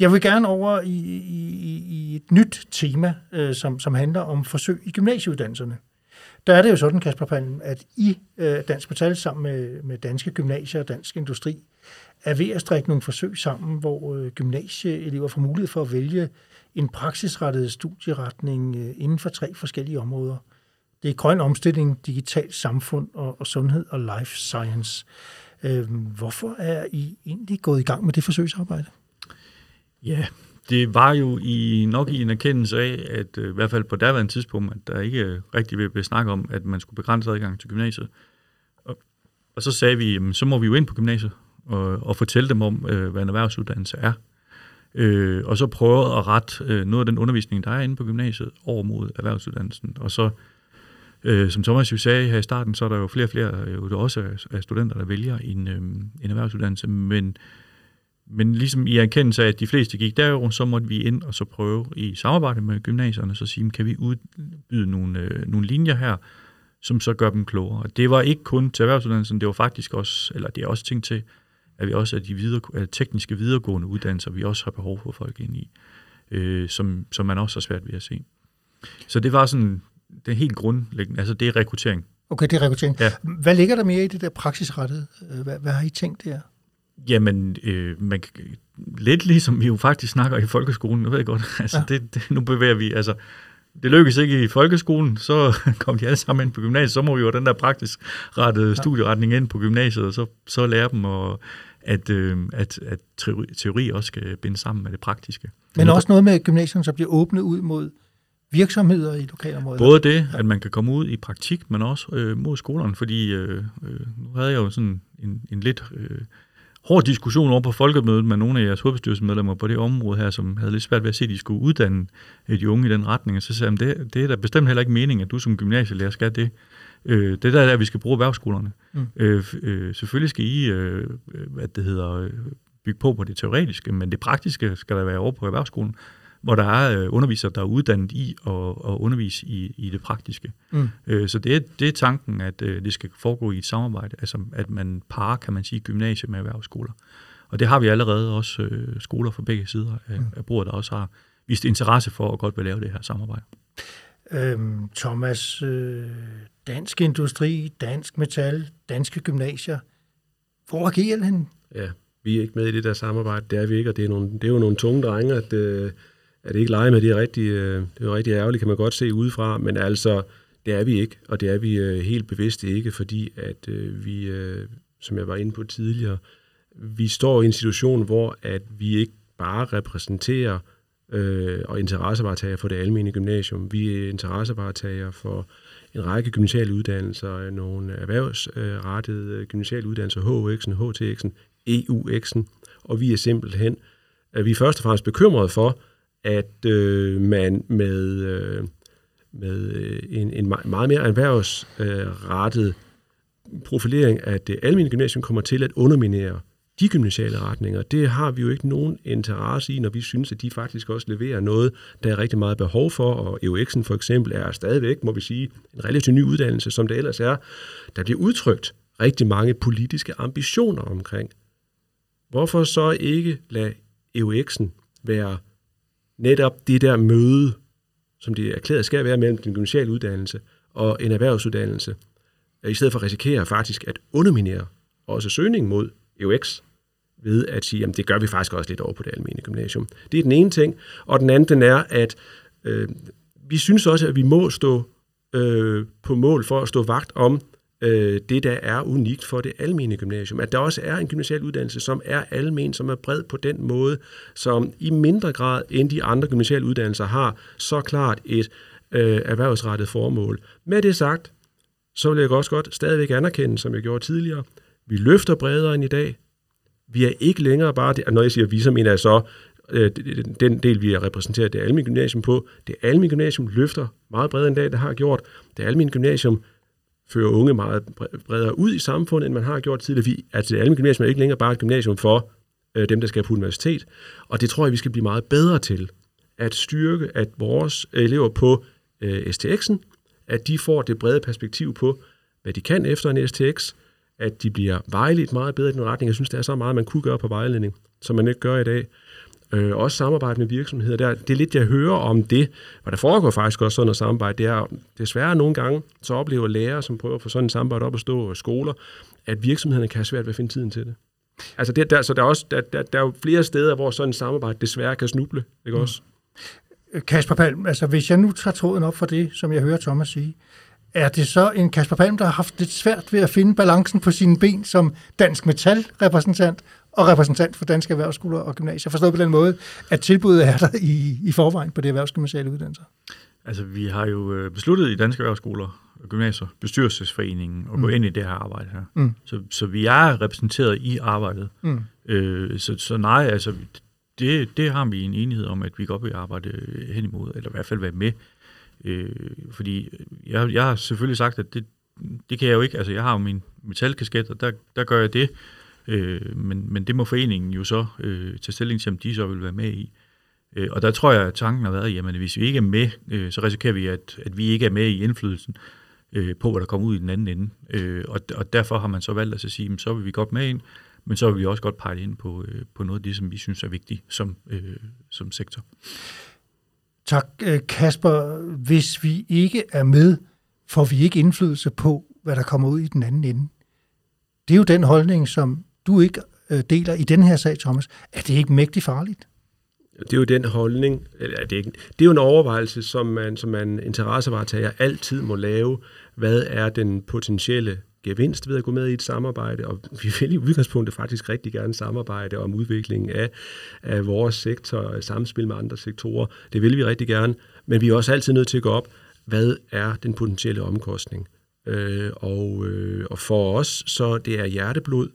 Jeg vil gerne over i, i, i et nyt tema, øh, som, som handler om forsøg i gymnasieuddannelserne. Der er det jo sådan, Kasper Palm, at I øh, Dansk Metal sammen med, med danske gymnasier og dansk industri er ved at strække nogle forsøg sammen, hvor øh, gymnasieelever får mulighed for at vælge en praksisrettet studieretning øh, inden for tre forskellige områder. Det er grøn omstilling, digitalt samfund og, og sundhed og life science. Øh, hvorfor er I egentlig gået i gang med det forsøgsarbejde? Ja, det var jo i nok i en erkendelse af, at øh, i hvert fald på daværende tidspunkt, at der ikke rigtig blev blive snakket om, at man skulle begrænse adgang til gymnasiet. Og, og så sagde vi, jamen, så må vi jo ind på gymnasiet og, og fortælle dem om, øh, hvad en erhvervsuddannelse er. Øh, og så prøve at rette øh, noget af den undervisning, der er inde på gymnasiet, over mod erhvervsuddannelsen. Og så, øh, som Thomas jo sagde her i starten, så er der jo flere og flere, jo der også af studenter, der vælger en, øh, en erhvervsuddannelse, men men ligesom i erkendelse af, at de fleste gik derover, så måtte vi ind og så prøve i samarbejde med gymnasierne, så sige, kan vi udbyde nogle, øh, nogle linjer her, som så gør dem klogere. Og det var ikke kun til erhvervsuddannelsen, det var faktisk også, eller det er også ting til, at vi også er de videre, tekniske videregående uddannelser, vi også har behov for folk ind i, øh, som, som man også har svært ved at se. Så det var sådan, det er helt grundlæggende, altså det er rekruttering. Okay, det er rekruttering. Ja. Hvad ligger der mere i det der praksisrettede? Hvad, hvad har I tænkt der? Jamen, øh, man, lidt ligesom vi jo faktisk snakker i folkeskolen, nu ved jeg godt, altså ja. det, det, nu bevæger vi, altså det lykkes ikke i folkeskolen, så kommer de alle sammen ind på gymnasiet, så må vi jo den der praktisk rettede ja. studieretning ind på gymnasiet, og så, så lære dem, og, at, øh, at, at teori, teori også skal binde sammen med det praktiske. Men også noget med gymnasierne, så bliver åbnet ud mod virksomheder i lokalområdet? Både det, at man kan komme ud i praktik, men også øh, mod skolerne, fordi øh, øh, nu havde jeg jo sådan en, en lidt... Øh, hård diskussion over på folkemødet med nogle af jeres hovedbestyrelsesmedlemmer på det område her, som havde lidt svært ved at se, at de skulle uddanne de unge i den retning. Og så sagde jeg, det, det er da bestemt heller ikke meningen, at du som gymnasielærer skal det. Øh, det der er, at vi skal bruge erhvervsskolerne. Mm. Øh, øh, selvfølgelig skal I, øh, hvad det hedder, bygge på på det teoretiske, men det praktiske skal der være over på erhvervsskolen hvor der er øh, undervisere, der er uddannet i at, at undervise i, i det praktiske. Mm. Øh, så det er, det er tanken, at øh, det skal foregå i et samarbejde, altså at man parer, kan man sige, gymnasiet med erhvervsskoler. Og det har vi allerede også øh, skoler fra begge sider af, mm. af bordet, der også har vist interesse for at godt vil lave det her samarbejde. Øhm, Thomas, øh, dansk industri, dansk metal, danske gymnasier, hvor er GL hen? Ja, vi er ikke med i det der samarbejde, det er vi ikke, og det er, nogle, det er jo nogle tunge drenge, at, øh, at ikke lege med, det er rigtig, øh, det er rigtig ærgerligt, kan man godt se udefra, men altså, det er vi ikke, og det er vi øh, helt bevidst ikke, fordi at øh, vi, øh, som jeg var inde på tidligere, vi står i en situation, hvor at vi ikke bare repræsenterer øh, og interessevaretager for det almindelige gymnasium. Vi er interessevaretager for en række gymnasiale uddannelser, nogle erhvervsrettede øh, gymnasiale uddannelser, HUX'en, HTX'en, EUX'en, og vi er simpelthen, at vi er først og fremmest bekymrede for, at øh, man med, øh, med øh, en, en meget mere erhvervsrettet øh, profilering af det almindelige gymnasium kommer til at underminere de gymnasiale retninger, det har vi jo ikke nogen interesse i, når vi synes, at de faktisk også leverer noget, der er rigtig meget behov for, og EUX'en for eksempel er stadigvæk, må vi sige, en relativt ny uddannelse, som det ellers er. Der bliver udtrykt rigtig mange politiske ambitioner omkring. Hvorfor så ikke lade EUX'en være netop det der møde, som det erklæret skal være mellem den gymnasiale uddannelse og en erhvervsuddannelse, i stedet for at risikere faktisk at underminere også søgningen mod EUX, ved at sige, at det gør vi faktisk også lidt over på det almindelige gymnasium. Det er den ene ting. Og den anden den er, at øh, vi synes også, at vi må stå øh, på mål for at stå vagt om øh, det, der er unikt for det almene gymnasium. At der også er en gymnasial uddannelse, som er almen, som er bred på den måde, som i mindre grad end de andre gymnasiale uddannelser har så klart et øh, erhvervsrettet formål. Med det sagt, så vil jeg også godt stadigvæk anerkende, som jeg gjorde tidligere, vi løfter bredere end i dag. Vi er ikke længere bare, det, når jeg siger vi, så mener jeg så øh, den del, vi har repræsenteret det almindelige gymnasium på. Det almindelige gymnasium løfter meget bredere end dag, det har gjort. Det almindelige gymnasium føre unge meget bredere ud i samfundet, end man har gjort tidligere. Vi, altså det almindelige gymnasium er ikke længere bare et gymnasium for øh, dem, der skal på universitet. Og det tror jeg, vi skal blive meget bedre til. At styrke, at vores elever på øh, STX'en, at de får det brede perspektiv på, hvad de kan efter en STX, at de bliver vejledt meget bedre i den retning. Jeg synes, der er så meget, man kunne gøre på vejledning, som man ikke gør i dag. Øh, også samarbejde med virksomheder. Der, det er lidt, jeg hører om det, og der foregår faktisk også sådan noget samarbejde. Det er desværre nogle gange, så oplever lærere, som prøver at få sådan en samarbejde op at stå, og skoler, at virksomhederne kan have svært ved at finde tiden til det. Altså det, der, så der er, også, der, der, der er jo flere steder, hvor sådan et samarbejde desværre kan snuble, ikke mm. også? Kasper Palm, altså hvis jeg nu tager tråden op for det, som jeg hører Thomas sige, er det så en Kasper Palm, der har haft lidt svært ved at finde balancen på sine ben som dansk metal-repræsentant og repræsentant for danske erhvervsskoler og gymnasier? Forstået på den måde, at tilbuddet er der i, i forvejen på det erhvervsgymnasiale uddannelser? Altså, vi har jo øh, besluttet i danske erhvervsskoler og gymnasier, bestyrelsesforeningen, at mm. gå ind i det her arbejde her. Mm. Så, så vi er repræsenteret i arbejdet. Mm. Øh, så, så nej, altså, det, det har vi en enighed om, at vi godt vil arbejde hen imod, eller i hvert fald være med Øh, fordi jeg, jeg har selvfølgelig sagt, at det, det kan jeg jo ikke. Altså, jeg har jo min metalkasket, og der, der gør jeg det. Øh, men, men det må foreningen jo så øh, tage stilling til, om de så vil være med i. Øh, og der tror jeg, at tanken har været, at hvis vi ikke er med, øh, så risikerer vi, at, at vi ikke er med i indflydelsen øh, på, hvad der kommer ud i den anden ende. Øh, og, og derfor har man så valgt at sige, at så vil vi godt med ind, men så vil vi også godt pege ind på, øh, på noget af det, som vi synes er vigtigt som, øh, som sektor. Tak, øh, Kasper. Hvis vi ikke er med, får vi ikke indflydelse på, hvad der kommer ud i den anden ende. Det er jo den holdning, som du ikke øh, deler i den her sag, Thomas. Er det ikke mægtigt farligt? Det er jo den holdning, eller det er, ikke, det er jo en overvejelse, som man som man interessevaretager altid må lave. Hvad er den potentielle gevinst ved at gå med i et samarbejde, og vi vil i udgangspunktet faktisk rigtig gerne samarbejde om udviklingen af, af vores sektor og samspil med andre sektorer. Det vil vi rigtig gerne, men vi er også altid nødt til at gå op, hvad er den potentielle omkostning? Øh, og, øh, og for os, så det er hjerteblod,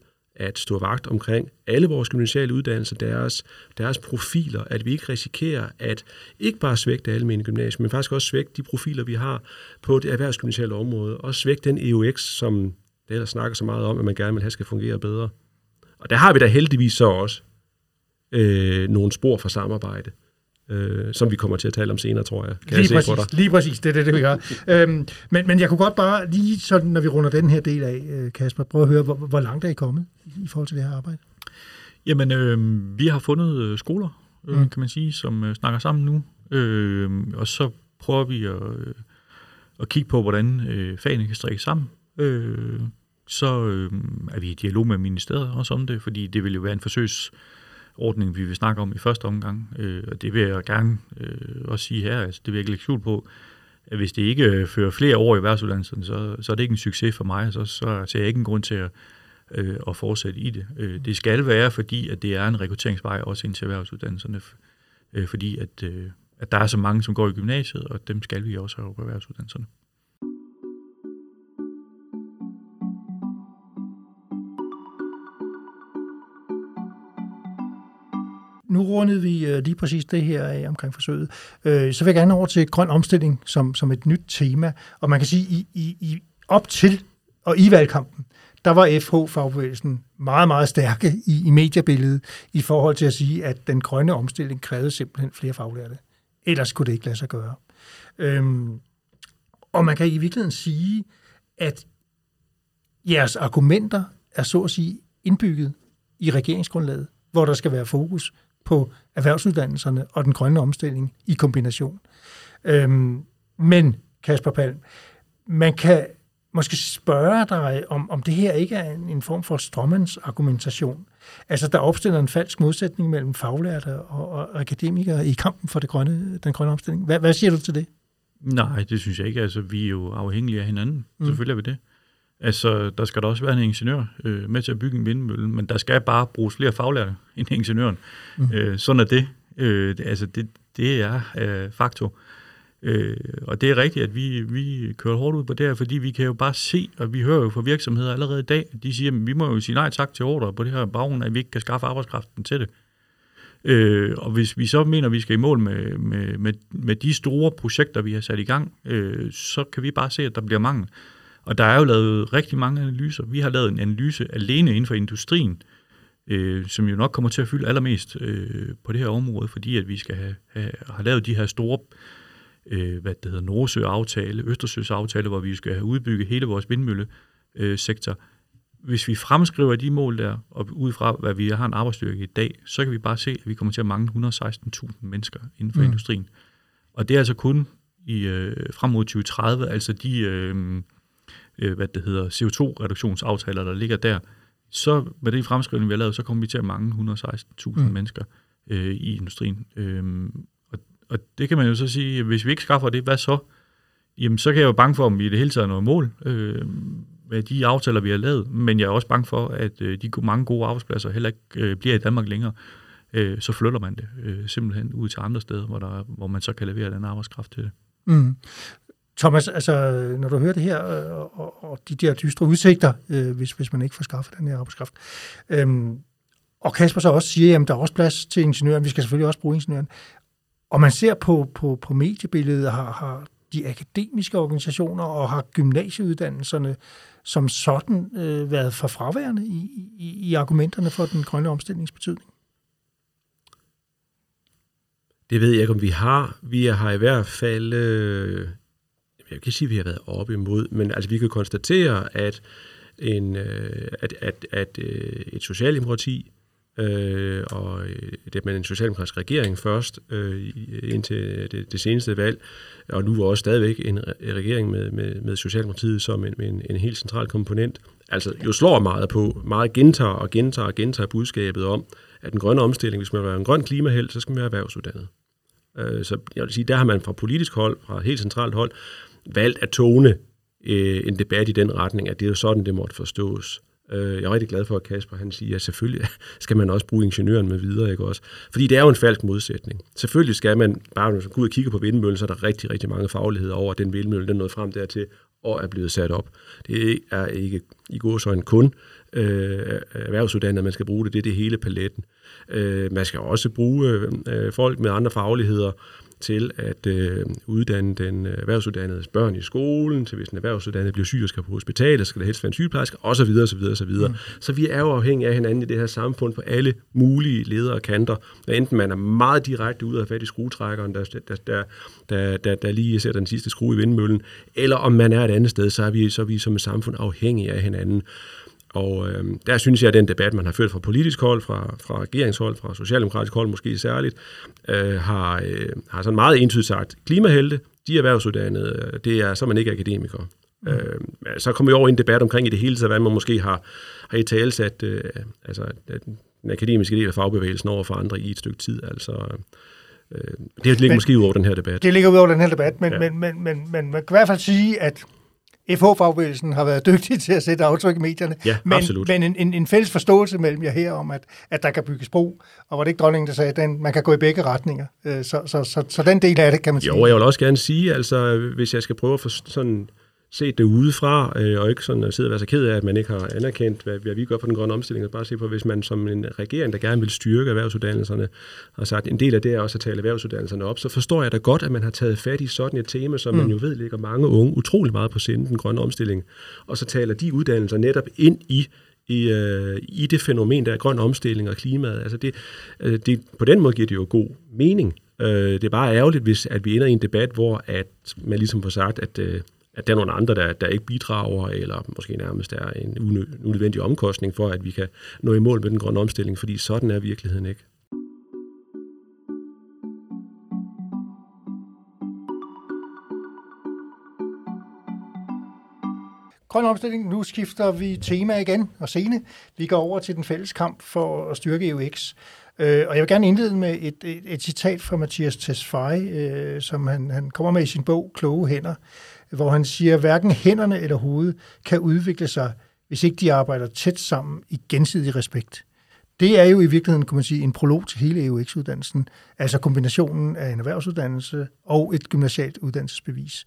at stå vagt omkring alle vores gymnasiale uddannelser, deres, deres profiler, at vi ikke risikerer at ikke bare svække det almindelige gymnasium, men faktisk også svække de profiler, vi har på det erhvervsgymnasiale område, og svække den EUX, som det der snakker så meget om, at man gerne vil have skal fungere bedre. Og der har vi da heldigvis så også øh, nogle spor for samarbejde øh, som vi kommer til at tale om senere, tror jeg. Kan lige, jeg præcis, lige præcis, det er det, det vi gør. øhm, men, men jeg kunne godt bare lige sådan, når vi runder den her del af, øh, Kasper, prøve at høre, hvor, hvor langt er I kommet i forhold til det her arbejde? Jamen, øh, vi har fundet øh, skoler, øh, mm. kan man sige, som øh, snakker sammen nu, øh, og så prøver vi at, øh, at kigge på, hvordan øh, fagene kan strikke sammen. Øh, så øh, er vi i dialog med ministeriet også om det, fordi det vil jo være en forsøgs ordning, vi vil snakke om i første omgang. Øh, og det vil jeg gerne øh, også sige her, altså, det vil jeg ikke lægge skjul på, at hvis det ikke øh, fører flere år i værtsuddannelsen, så, så er det ikke en succes for mig, så, så ser jeg ikke en grund til at, øh, at fortsætte i det. Øh, det skal være, fordi at det er en rekrutteringsvej også ind til erhvervsuddannelserne, øh, fordi at, øh, at der er så mange, som går i gymnasiet, og dem skal vi også have på erhvervsuddannelserne. Nu rundede vi øh, lige præcis det her af omkring forsøget. Øh, så vil jeg gerne over til grøn omstilling som, som et nyt tema. Og man kan sige, i, i, i op til og i valgkampen, der var FH-fagbevægelsen meget, meget stærke i, i mediebilledet i forhold til at sige, at den grønne omstilling krævede simpelthen flere faglærte. Ellers kunne det ikke lade sig gøre. Øhm, og man kan i virkeligheden sige, at jeres argumenter er så at sige indbygget i regeringsgrundlaget, hvor der skal være fokus på erhvervsuddannelserne og den grønne omstilling i kombination. Øhm, men, Kasper Palm, man kan måske spørge dig, om, om det her ikke er en, en form for strømmens argumentation. Altså, der opstiller en falsk modsætning mellem faglærte og, og akademikere i kampen for det grønne, den grønne omstilling. Hvad, hvad siger du til det? Nej, det synes jeg ikke. Altså, vi er jo afhængige af hinanden. Mm. Selvfølgelig er vi det. Altså, der skal der også være en ingeniør øh, med til at bygge en vindmølle, men der skal bare bruges flere faglærte end ingeniøren. Mm. Øh, sådan er det. Øh, det. Altså, det, det er øh, faktor. Øh, og det er rigtigt, at vi, vi kører hårdt ud på det her, fordi vi kan jo bare se, og vi hører jo fra virksomheder allerede i dag, de siger, at vi må jo sige nej tak til ordre på det her baggrund, at vi ikke kan skaffe arbejdskraften til det. Øh, og hvis vi så mener, at vi skal i mål med, med, med, med de store projekter, vi har sat i gang, øh, så kan vi bare se, at der bliver mangel. Og der er jo lavet rigtig mange analyser. Vi har lavet en analyse alene inden for industrien, øh, som jo nok kommer til at fylde allermest øh, på det her område, fordi at vi skal have, have, have lavet de her store øh, hvad det hedder, Nordsø-aftale, Østersøs-aftale, hvor vi skal have udbygget hele vores vindmøllesektor. Øh, Hvis vi fremskriver de mål der, og ud fra, hvad vi har en arbejdsstyrke i dag, så kan vi bare se, at vi kommer til at mangle 116.000 mennesker inden for mm. industrien. Og det er altså kun i øh, frem mod 2030, altså de øh, øh, hvad det hedder, CO2-reduktionsaftaler, der ligger der, så med det fremskrivning, vi har lavet, så kommer vi til at mangle 116.000 mm. mennesker øh, i industrien. Øh, og det kan man jo så sige, hvis vi ikke skaffer det, hvad så? Jamen, så kan jeg jo bange for, om vi i det hele taget noget mål øh, med de aftaler, vi har lavet. Men jeg er også bange for, at øh, de mange gode arbejdspladser heller ikke øh, bliver i Danmark længere. Øh, så flytter man det øh, simpelthen ud til andre steder, hvor, der, hvor man så kan levere den arbejdskraft til det. Mm. Thomas, altså, når du hører det her, øh, og, og de der dystre udsigter, øh, hvis, hvis man ikke får skaffet den her arbejdskraft, øh, og Kasper så også siger, at der er også plads til ingeniøren, vi skal selvfølgelig også bruge ingeniøren, og man ser på, på, på mediebilledet, har, har de akademiske organisationer og har gymnasieuddannelserne som sådan øh, været for fraværende i, i, i argumenterne for den grønne omstillingsbetydning? Det ved jeg ikke, om vi har. Vi har i hvert fald, øh, jeg kan sige, at vi har været op imod, men altså vi kan konstatere, at, en, øh, at, at, at øh, et socialdemokrati øh, og øh, det med en socialdemokratisk regering først øh, indtil det, det seneste valg, og nu også stadigvæk en regering med, med, med Socialdemokratiet som en, en, en helt central komponent, altså jo slår meget på, meget gentager og gentager og gentager budskabet om, at den grønne omstilling, hvis man vil være en grøn klimaheld, så skal man være erhvervsuddannet. Øh, så jeg vil sige, der har man fra politisk hold, fra helt centralt hold, valgt at tone øh, en debat i den retning, at det er jo sådan, det måtte forstås. Øh, jeg er rigtig glad for, at Kasper han siger, at selvfølgelig skal man også bruge ingeniøren med videre, ikke også? Fordi det er jo en falsk modsætning. Selvfølgelig skal man, bare når man går ud og kigger på vindmøllen, så er der rigtig, rigtig mange fagligheder over, at den vindmølle, den nåede frem dertil og er blevet sat op. Det er ikke i en kun øh, erhvervsuddannet, man skal bruge det. Det er det hele paletten. Øh, man skal også bruge øh, folk med andre fagligheder, til at øh, uddanne den erhvervsuddannede børn i skolen, til hvis en erhvervsuddannet bliver syg og skal på hospitalet, skal der helst være en sygeplejerske, osv. osv., osv. Mm. Så vi er jo afhængige af hinanden i det her samfund på alle mulige ledere og kanter. Enten man er meget direkte ud af fat i skruetrækkeren, der, der, der, der, der, der lige sætter den sidste skrue i vindmøllen, eller om man er et andet sted, så er vi, så er vi som et samfund afhængige af hinanden. Og øh, der synes jeg, at den debat, man har ført fra politisk hold, fra, fra regeringshold, fra socialdemokratisk hold måske særligt, øh, har, øh, har sådan meget entydigt sagt, klimahelte, de er erhvervsuddannede, øh, det er så man ikke akademiker. Mm. Øh, så kommer vi over i en debat omkring i det hele taget, hvad man måske har, har i tale sat, øh, altså den akademiske del af fagbevægelsen over for andre i et stykke tid. Altså, øh, det ligger men, måske ud over den her debat. Det ligger ud over den her debat, men, ja. men, men, men, men man kan i hvert fald sige, at FH-fagbevægelsen har været dygtig til at sætte aftryk i medierne. Ja, men, absolut. Men en, en, en fælles forståelse mellem jer her om, at, at der kan bygges bro, og var det ikke dronningen, der sagde, at den, man kan gå i begge retninger. Øh, så, så, så, så den del af det kan man sige. Jo, jeg vil også gerne sige, altså hvis jeg skal prøve at for, sådan set det udefra, øh, og ikke sådan at sidde og være så ked af, at man ikke har anerkendt, hvad, hvad vi gør for den grønne omstilling. Bare se på, hvis man som en regering, der gerne vil styrke erhvervsuddannelserne, har sagt, en del af det er også at tale erhvervsuddannelserne op, så forstår jeg da godt, at man har taget fat i sådan et tema, som mm. man jo ved ligger mange unge utrolig meget på sinde, den grønne omstilling, og så taler de uddannelser netop ind i i, øh, i det fænomen, der er grøn omstilling og klimaet. Altså det, øh, det, på den måde giver det jo god mening. Øh, det er bare ærgerligt, hvis at vi ender i en debat, hvor at man ligesom får sagt, at, øh, at der er nogle andre, der, der ikke bidrager, eller måske nærmest er en unødvendig omkostning for, at vi kan nå i mål med den grønne omstilling, fordi sådan er virkeligheden ikke. Grøn omstilling, nu skifter vi tema igen og scene. Vi går over til den fælles kamp for at styrke EUX. Øh, og jeg vil gerne indlede med et, et, et citat fra Mathias Tesfaye, øh, som han, han kommer med i sin bog Kloge Hænder, hvor han siger, at hverken hænderne eller hovedet kan udvikle sig, hvis ikke de arbejder tæt sammen i gensidig respekt. Det er jo i virkeligheden, kan man sige, en prolog til hele EUX-uddannelsen, altså kombinationen af en erhvervsuddannelse og et gymnasialt uddannelsesbevis.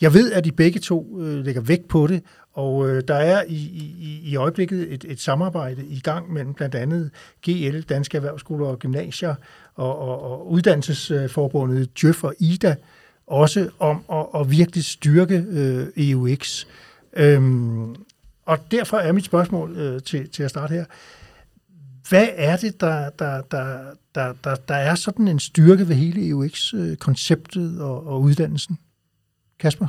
Jeg ved, at de begge to øh, lægger vægt på det, og øh, der er i, i, i øjeblikket et, et samarbejde i gang mellem blandt andet GL, Danske Erhvervsskoler og Gymnasier, og, og, og Uddannelsesforbundet Djøf og IDA, også om at, at virkelig styrke øh, EUX. Øhm, og derfor er mit spørgsmål øh, til, til at starte her, hvad er det, der, der, der, der, der, der er sådan en styrke ved hele EUX-konceptet øh, og, og uddannelsen? Kasper?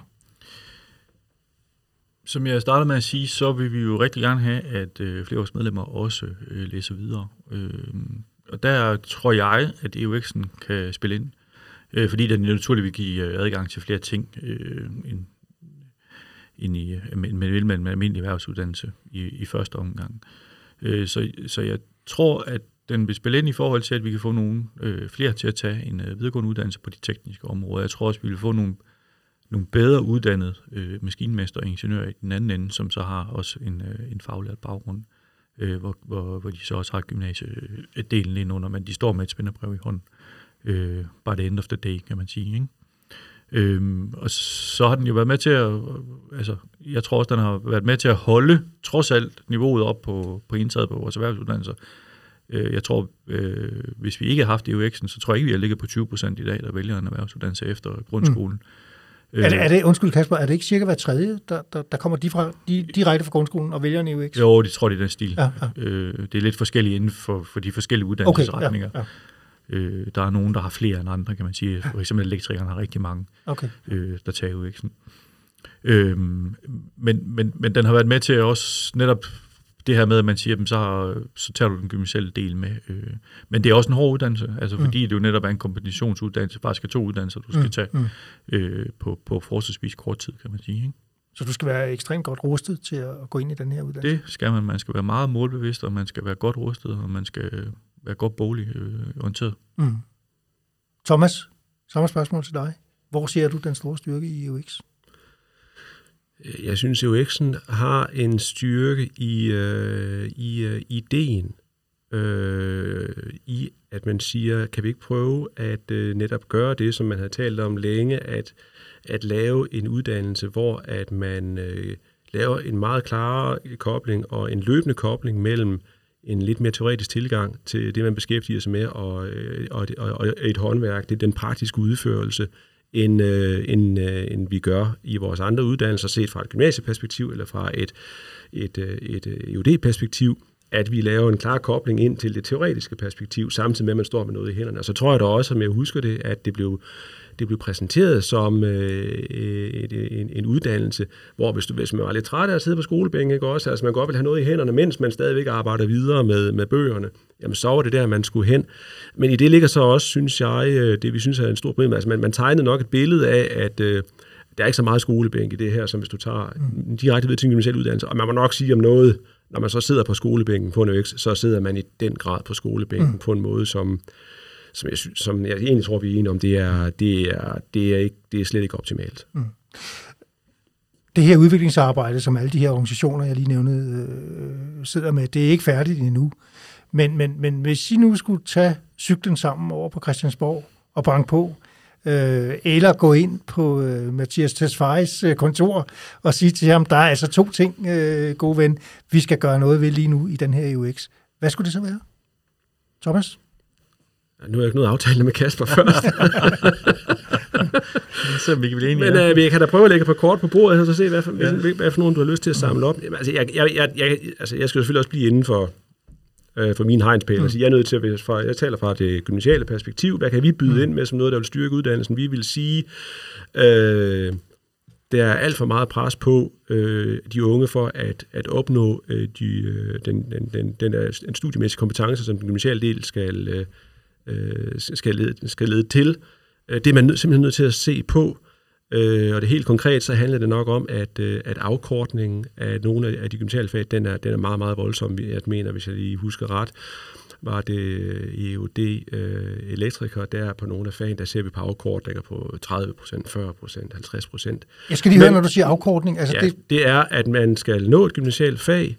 Som jeg startede med at sige, så vil vi jo rigtig gerne have, at øh, flere af vores medlemmer også øh, læser videre. Øh, og der tror jeg, at EUX'en kan spille ind, øh, fordi den naturligt vil give øh, adgang til flere ting øh, end, end i, øh, med, men med en almindelig erhvervsuddannelse i, i første omgang. Øh, så, så jeg tror, at den vil spille ind i forhold til, at vi kan få nogle øh, flere til at tage en øh, videregående uddannelse på de tekniske områder. Jeg tror også, vi vil få nogle, nogle bedre uddannede øh, maskinmester og ingeniører i den anden ende, som så har også en, øh, en faglært baggrund, øh, hvor, hvor, hvor de så også har gymnasiedelen ind under, men de står med et spænderbrev i hånden. Øh, bare the end of the day, kan man sige. Ikke? Øhm, og så har den jo været med til at, altså, jeg tror også, den har været med til at holde, trods alt, niveauet op på, på indtaget på vores erhvervsuddannelser. Øh, jeg tror, øh, hvis vi ikke har haft EUX'en, så tror jeg ikke, vi har ligget på 20 procent i dag, der vælger en erhvervsuddannelse efter grundskolen. Mm. Er, det, er det, undskyld Kasper, er det ikke cirka hver tredje, der, der, der kommer de fra, de, direkte fra grundskolen og vælger en EUX? Jo, de tror, det er den stil. Ja, ja. Øh, det er lidt forskelligt inden for, for de forskellige uddannelsesretninger. Okay, ja, ja. Øh, der er nogen, der har flere end andre, kan man sige. For eksempel elektrikerne har rigtig mange, okay. øh, der tager UX'en. Øh, men, men, men den har været med til også netop det her med, at man siger, at så, har, så tager du den gymnasielle del med. Øh. Men det er også en hård uddannelse, altså mm. fordi det jo netop er en kombinationsuddannelse, faktisk er to uddannelser, du skal mm. tage mm. øh, på, på forholdsvis kort tid, kan man sige. Ikke? Så du skal være ekstremt godt rustet til at gå ind i den her uddannelse? Det skal man. Man skal være meget målbevidst, og man skal være godt rustet, og man skal være godt boligorienteret. Mm. Thomas, samme spørgsmål til dig. Hvor ser du den store styrke i UX? Jeg synes, UX'en har en styrke i, øh, i øh, ideen, øh, i at man siger, kan vi ikke prøve at øh, netop gøre det, som man har talt om længe, at, at lave en uddannelse, hvor at man øh, laver en meget klar kobling og en løbende kobling mellem en lidt mere teoretisk tilgang til det, man beskæftiger sig med, og, øh, og, og, og et håndværk, det er den praktiske udførelse, end, øh, end, øh, end vi gør i vores andre uddannelser, set fra et gymnasieperspektiv eller fra et, et, øh, et, øh, et EUD-perspektiv, at vi laver en klar kobling ind til det teoretiske perspektiv, samtidig med, at man står med noget i hænderne. Og så tror jeg da også, som jeg husker det, at det blev det blev præsenteret som øh, et, en, en uddannelse, hvor hvis, du, hvis man var lidt træt af at sidde på skolebænken, ikke også, altså man godt vil have noget i hænderne, mens man stadigvæk arbejder videre med, med bøgerne, jamen så var det der, man skulle hen. Men i det ligger så også, synes jeg, øh, det vi synes er en stor problem, altså man, man tegnede nok et billede af, at øh, der er ikke så meget skolebænk i det her, som hvis du tager mm. direkte ved til en gymnasial uddannelse, og man må nok sige om noget, når man så sidder på skolebænken på en øks, så sidder man i den grad på skolebænken mm. på en måde, som, som jeg, som jeg egentlig tror, vi er enige om, det er, det er, det er, ikke, det er slet ikke optimalt. Mm. Det her udviklingsarbejde, som alle de her organisationer, jeg lige nævnte, øh, sidder med, det er ikke færdigt endnu. Men, men, men hvis I nu skulle tage cyklen sammen over på Christiansborg og banke på, øh, eller gå ind på øh, Mathias Tesfajs øh, kontor og sige til ham, der er altså to ting, øh, gode ven, vi skal gøre noget ved lige nu i den her UX. Hvad skulle det så være? Thomas? Nu har jeg ikke noget aftale med Kasper først. så vi kan blive enige. Men øh, vi kan da prøve at lægge på kort på bordet, og så se, hvad for, ja. hvad, hvad for nogen du har lyst til at samle op. Altså, jeg, jeg, jeg, jeg, altså, jeg skal selvfølgelig også blive inden for, øh, for min hegnspæl. Mm. Altså, jeg er nødt til at, fra, jeg taler fra det gymnasiale perspektiv. Hvad kan vi byde mm. ind med som noget, der vil styrke uddannelsen? Vi vil sige, øh, der er alt for meget pres på øh, de unge for at, at opnå øh, de, øh, den, den, den, den der, en studiemæssig kompetence, som den gymnasiale del skal, øh, øh, skal, lede, skal lede til. Øh, det er man simpelthen nødt til at se på, øh, og det helt konkret, så handler det nok om, at, øh, at afkortningen af nogle af de gymnasiale fag, den er, den er meget, meget voldsom. Jeg mener, hvis jeg lige husker ret, var det EUD øh, elektriker, der på nogle af fagene, der ser vi på afkortninger på 30% 40% 50% Jeg skal lige høre, når du siger afkortning. Altså ja, det... det er, at man skal nå et gymnasialt fag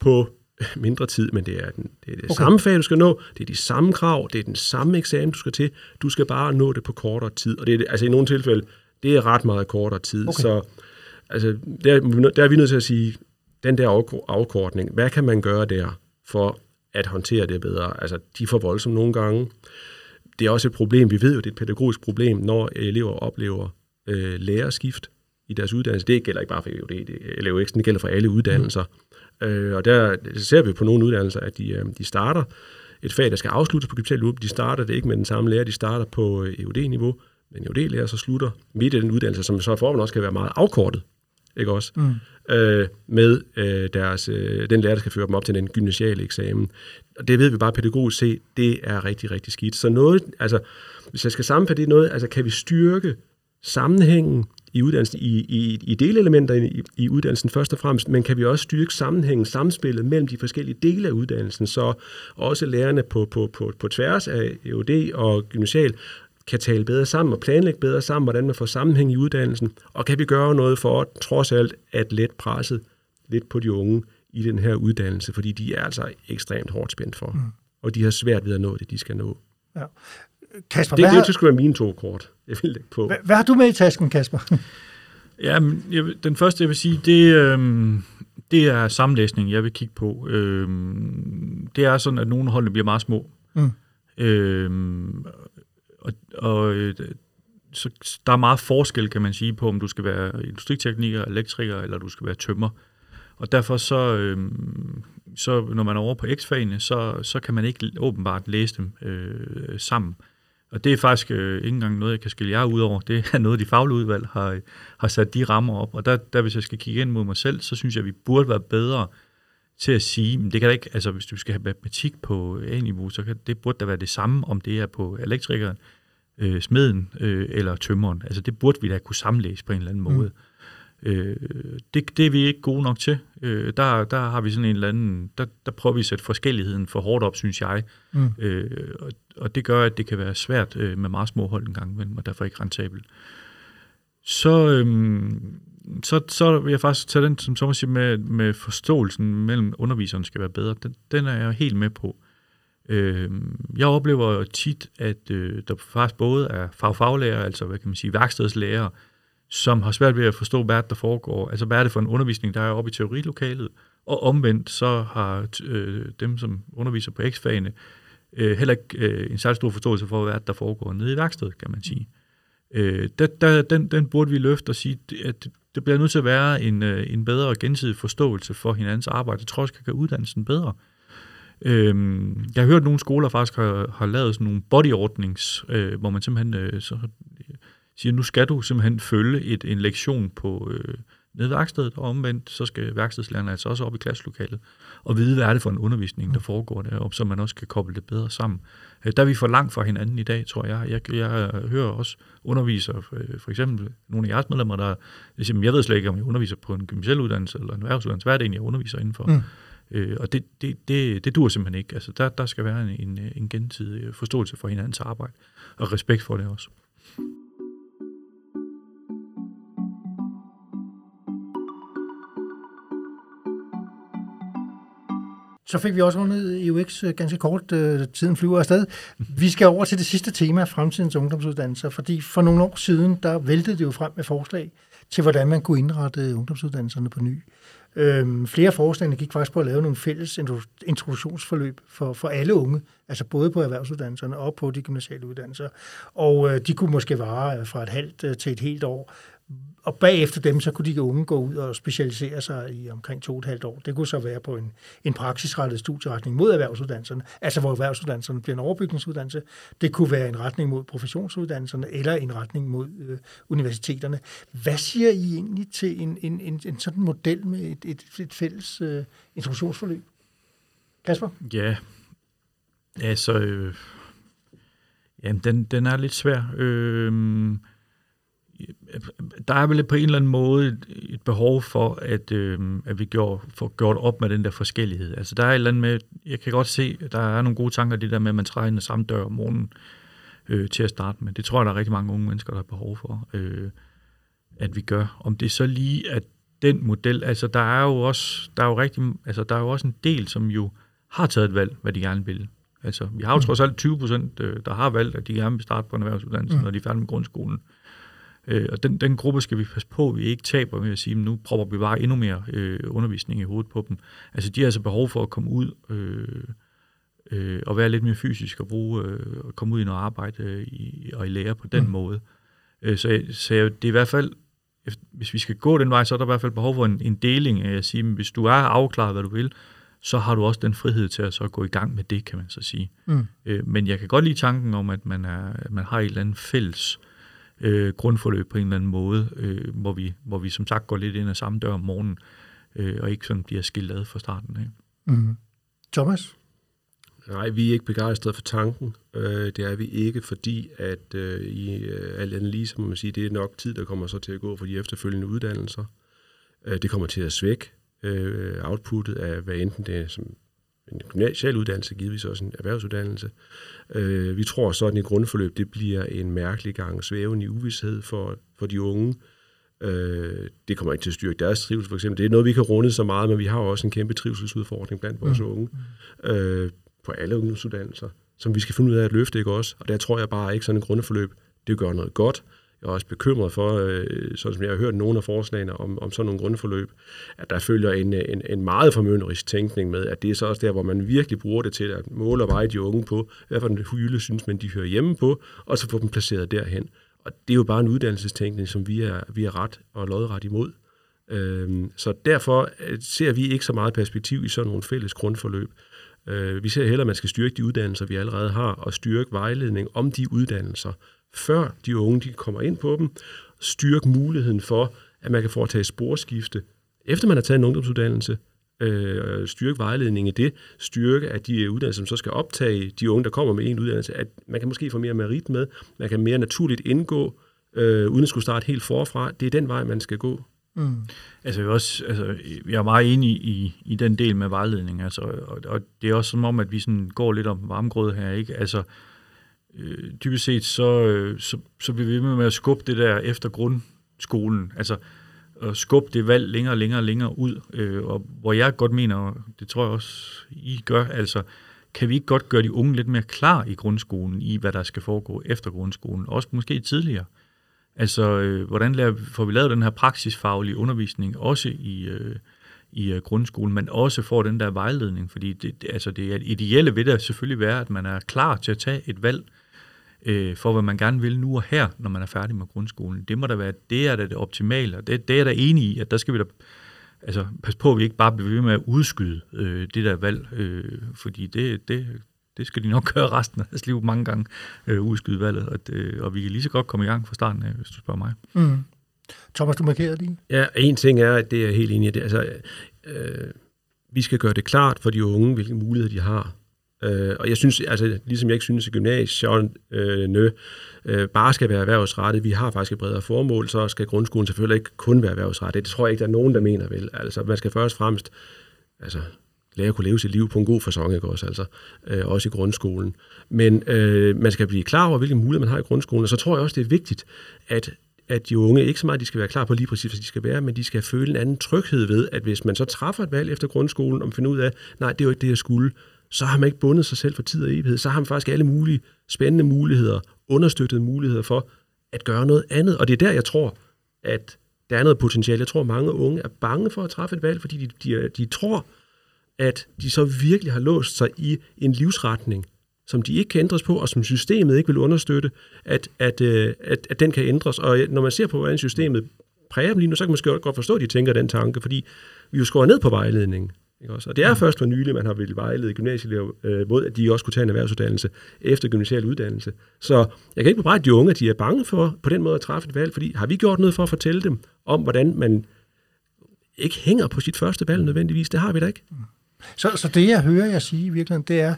på mindre tid, men det er, den, det, er det okay. samme fag, du skal nå, det er de samme krav, det er den samme eksamen, du skal til, du skal bare nå det på kortere tid, og det er, altså i nogle tilfælde, det er ret meget kortere tid, okay. så altså, der, der er vi nødt til at sige, den der afkortning, hvad kan man gøre der for at håndtere det bedre? Altså, de får voldsomt nogle gange. Det er også et problem, vi ved jo, det er et pædagogisk problem, når elever oplever øh, lærerskift i deres uddannelse. Det gælder ikke bare for EUD, det, eller det gælder for alle uddannelser. Mm. Øh, og der ser vi på nogle uddannelser, at de, øh, de starter et fag, der skal afsluttes på gymnasiet De starter det ikke med den samme lærer, de starter på øh, EUD-niveau, men EUD-lærer så slutter midt i den uddannelse, som så formen også kan være meget afkortet, ikke også? Mm. Øh, med øh, deres, øh, den lærer, der skal føre dem op til den gymnasiale eksamen. Og det ved vi bare pædagogisk se, det er rigtig, rigtig skidt. Så noget, altså, hvis jeg skal sammenfatte det noget, altså kan vi styrke sammenhængen i uddannelsen, i, i, i delelementer i, i uddannelsen først og fremmest, men kan vi også styrke sammenhængen, samspillet mellem de forskellige dele af uddannelsen, så også lærerne på, på, på, på tværs af EUD og gymnasial kan tale bedre sammen og planlægge bedre sammen, hvordan man får sammenhæng i uddannelsen, og kan vi gøre noget for trods alt at let presset lidt på de unge i den her uddannelse, fordi de er altså ekstremt hårdt spændt for, mm. og de har svært ved at nå det, de skal nå. Ja. Kasper, det, det, det skulle være mine to kort, jeg vil lægge på. Hvad, hvad har du med i tasken, Kasper? ja, men jeg, den første, jeg vil sige, det, øh, det er sammenlæsning, jeg vil kigge på. Øh, det er sådan, at nogle hold bliver meget små. Mm. Øh, og, og så der er meget forskel, kan man sige, på, om du skal være industritekniker, elektriker, eller du skal være tømmer. Og derfor så, øh, så når man er over på X-fagene, så, så kan man ikke åbenbart læse dem øh, sammen. Og det er faktisk øh, ikke engang noget, jeg kan skille jer ud over. Det er noget, de faglige udvalg har, har sat de rammer op. Og der, der, hvis jeg skal kigge ind mod mig selv, så synes jeg, at vi burde være bedre til at sige, men det kan da ikke, altså hvis du skal have matematik på A-niveau, så kan det burde da være det samme, om det er på elektrikeren, øh, smeden øh, eller tømmeren. Altså det burde vi da kunne sammenlæse på en eller anden måde. Mm. Øh, det, det er vi ikke gode nok til. Øh, der, der har vi sådan en eller anden, der, der prøver vi at sætte forskelligheden for hårdt op, synes jeg. Mm. Øh, og, og det gør, at det kan være svært øh, med meget små hold en gang imellem, og derfor ikke rentabelt. Så, øhm, så, så vil jeg faktisk tage den, som Thomas siger, med, med forståelsen mellem underviseren skal være bedre. Den, den er jeg helt med på. Øhm, jeg oplever tit, at øh, der faktisk både er fagfaglærer, altså hvad kan man sige, værkstedslærer, som har svært ved at forstå, hvad der foregår. Altså, hvad er det for en undervisning, der er oppe i teorilokalet? Og omvendt, så har øh, dem, som underviser på X-fagene, øh, heller ikke øh, en særlig stor forståelse for, hvad der foregår nede i værkstedet, kan man sige. Øh, der, der, den, den burde vi løfte og sige, at det bliver nødt til at være en, øh, en bedre gensidig forståelse for hinandens arbejde. Det tror jeg kan gøre uddannelsen bedre. Øh, jeg har hørt, at nogle skoler faktisk har, har lavet sådan nogle bodyordnings, øh, hvor man simpelthen øh, så siger, nu skal du simpelthen følge et, en lektion på øh, nede i værkstedet, og omvendt, så skal værkstedslærerne altså også op i klasselokalet og vide, hvad er det for en undervisning, der mm. foregår deroppe, så man også kan koble det bedre sammen. Øh, der er vi for langt fra hinanden i dag, tror jeg. Jeg, jeg hører også undervisere, øh, for eksempel nogle af jeres medlemmer, der siger, jeg ved slet ikke, om jeg underviser på en gymnasiel uddannelse eller en erhvervsuddannelse. Hvad er det egentlig, jeg underviser indenfor? Mm. Øh, og det, det, det, det dur simpelthen ikke. Altså, der, der skal være en, en, en gensidig forståelse for hinandens arbejde, og respekt for det også. Så fik vi også rundet EUX UX øh, ganske kort. Øh, tiden flyver afsted. Vi skal over til det sidste tema, fremtidens ungdomsuddannelser, fordi for nogle år siden, der væltede det jo frem med forslag til, hvordan man kunne indrette ungdomsuddannelserne på ny. Øhm, flere forslagene gik faktisk på at lave nogle fælles introduktionsforløb for, for alle unge, altså både på erhvervsuddannelserne og på de gymnasiale uddannelser. Og øh, de kunne måske vare øh, fra et halvt øh, til et helt år og bagefter dem, så kunne de unge gå ud og specialisere sig i omkring to og et halvt år. Det kunne så være på en, en praksisrettet studieretning mod erhvervsuddannelserne, altså hvor erhvervsuddannelserne bliver en overbygningsuddannelse. Det kunne være en retning mod professionsuddannelserne, eller en retning mod øh, universiteterne. Hvad siger I egentlig til en, en, en, en sådan model med et, et, et fælles øh, introduktionsforløb? Kasper? Ja, altså, øh, jamen, den, den er lidt svær. Øh, der er vel på en eller anden måde et, et behov for, at, øh, at vi gjorde, får gjort op med den der forskellighed. Altså der er et eller andet med, jeg kan godt se, at der er nogle gode tanker, det der med, at man træder ind samme dør om morgenen øh, til at starte med. Det tror jeg, der er rigtig mange unge mennesker, der har behov for, øh, at vi gør. Om det så lige at den model, altså der er jo også, der er jo rigtig, altså der er jo også en del, som jo har taget et valg, hvad de gerne vil. Altså, vi har jo mm. trods alt 20 procent, øh, der har valgt, at de gerne vil starte på en erhvervsuddannelse, mm. når de er færdige med grundskolen. Øh, og den, den gruppe skal vi passe på, at vi ikke taber med at sige, at nu prøver vi bare endnu mere øh, undervisning i hovedet på dem. Altså de har altså behov for at komme ud øh, øh, og være lidt mere fysisk og bruge, øh, og komme ud i noget arbejde øh, i, og i lære på den mm. måde. Øh, så, så det er i hvert fald, hvis vi skal gå den vej, så er der i hvert fald behov for en, en deling af at sige, at hvis du er afklaret, hvad du vil, så har du også den frihed til at så gå i gang med det, kan man så sige. Mm. Øh, men jeg kan godt lide tanken om, at man, er, at man har et eller andet fælles øh, øh, grundforløb på en eller anden måde, øh, hvor, vi, hvor vi som sagt går lidt ind ad samme dør om morgenen, øh, og ikke sådan bliver skilt ad fra starten af. Mm. Thomas? Nej, vi er ikke begejstrede for tanken. Øh, det er vi ikke, fordi at øh, i øh, alt andet lige, så må man sige, det er nok tid, der kommer så til at gå for de efterfølgende uddannelser. Øh, det kommer til at svække øh, outputtet af, hvad enten det er som en gymnasial uddannelse, givetvis også en erhvervsuddannelse. Øh, vi tror sådan, et grundforløb det bliver en mærkelig gang svævende i uvidshed for, for de unge. Øh, det kommer ikke til at styrke deres trivsel, for eksempel. Det er noget, vi kan runde så meget, men vi har også en kæmpe trivselsudfordring blandt vores mm. unge øh, på alle ungdomsuddannelser, som vi skal finde ud af at løfte, ikke også? Og der tror jeg bare ikke sådan et grundforløb, det gør noget godt. Jeg er også bekymret for, øh, sådan som jeg har hørt nogle af forslagene om, om sådan nogle grundforløb, at der følger en, en, en meget formynderisk tænkning med, at det er så også der, hvor man virkelig bruger det til at måle og veje de unge på, hvad for en hylde synes man, de hører hjemme på, og så få dem placeret derhen. Og det er jo bare en uddannelsestænkning, som vi er, vi er ret og lodret imod. Øhm, så derfor øh, ser vi ikke så meget perspektiv i sådan nogle fælles grundforløb. Øh, vi ser heller, at man skal styrke de uddannelser, vi allerede har, og styrke vejledning om de uddannelser, før de unge de kommer ind på dem, styrke muligheden for, at man kan foretage sporskifte, efter man har taget en ungdomsuddannelse, øh, styrke vejledning i det, styrke at de uddannelser, som så skal optage de unge, der kommer med en uddannelse, at man kan måske få mere merit med, man kan mere naturligt indgå, øh, uden at skulle starte helt forfra. Det er den vej, man skal gå. Mm. Altså, jeg, er også, altså, jeg er meget enig i, i den del med vejledning, altså, og, og det er også som om, at vi sådan går lidt om varmgrød her, ikke? Altså, øh, Øh, dybest set, så, øh, så, så bliver vi ved med at skubbe det der efter grundskolen. Altså, at skubbe det valg længere og længere og længere ud. Øh, og hvor jeg godt mener, og det tror jeg også, I gør, altså, kan vi ikke godt gøre de unge lidt mere klar i grundskolen, i hvad der skal foregå efter grundskolen, også måske tidligere. Altså, øh, hvordan lærer, får vi lavet den her praksisfaglige undervisning, også i, øh, i øh, grundskolen, men også får den der vejledning, fordi det, altså det ideelle ved det selvfølgelig være, at man er klar til at tage et valg, øh, for, hvad man gerne vil nu og her, når man er færdig med grundskolen. Det må da være, det er da det optimale, og det, det er da enig i, at der skal vi da altså, passe på, at vi ikke bare bliver ved med at udskyde øh, det der valg, øh, fordi det, det, det skal de nok gøre resten af deres liv mange gange, øh, udskyde valget, og, det, og vi kan lige så godt komme i gang fra starten af, hvis du spørger mig. Mm. Thomas, du markerede lige. Ja, en ting er, at det er helt enig i, det, altså, øh, vi skal gøre det klart for de unge, hvilke muligheder de har Øh, og jeg synes, altså ligesom jeg ikke synes, at gymnasierne øh, øh, bare skal være erhvervsrettet, vi har faktisk et bredere formål, så skal grundskolen selvfølgelig ikke kun være erhvervsrettet. Det tror jeg ikke, der er nogen, der mener vel. Altså man skal først og fremmest altså, lære at kunne leve sit liv på en god fasong, ikke også, altså, øh, også i grundskolen. Men øh, man skal blive klar over, hvilke muligheder man har i grundskolen, og så tror jeg også, det er vigtigt, at at de unge, ikke så meget, de skal være klar på lige præcis, hvad de skal være, men de skal føle en anden tryghed ved, at hvis man så træffer et valg efter grundskolen, og finder ud af, nej, det er jo ikke det, jeg skulle, så har man ikke bundet sig selv for tid og evighed. Så har man faktisk alle mulige spændende muligheder, understøttede muligheder for at gøre noget andet. Og det er der, jeg tror, at der er noget potentiale. Jeg tror, mange unge er bange for at træffe et valg, fordi de, de, de tror, at de så virkelig har låst sig i en livsretning, som de ikke kan ændres på, og som systemet ikke vil understøtte, at, at, øh, at, at den kan ændres. Og når man ser på, hvordan systemet præger dem lige nu, så kan man måske godt forstå, at de tænker den tanke, fordi vi jo skårer ned på vejledningen. Ikke også? Og det er først for nylig, man har vel vejledet gymnasieelever øh, mod, at de også kunne tage en erhvervsuddannelse efter gymnasial uddannelse. Så jeg kan ikke bebrejde de unge, at de er bange for på den måde at træffe et valg, fordi har vi gjort noget for at fortælle dem om, hvordan man ikke hænger på sit første valg nødvendigvis? Det har vi da ikke. Så, så det, jeg hører jer sige i virkeligheden, det er,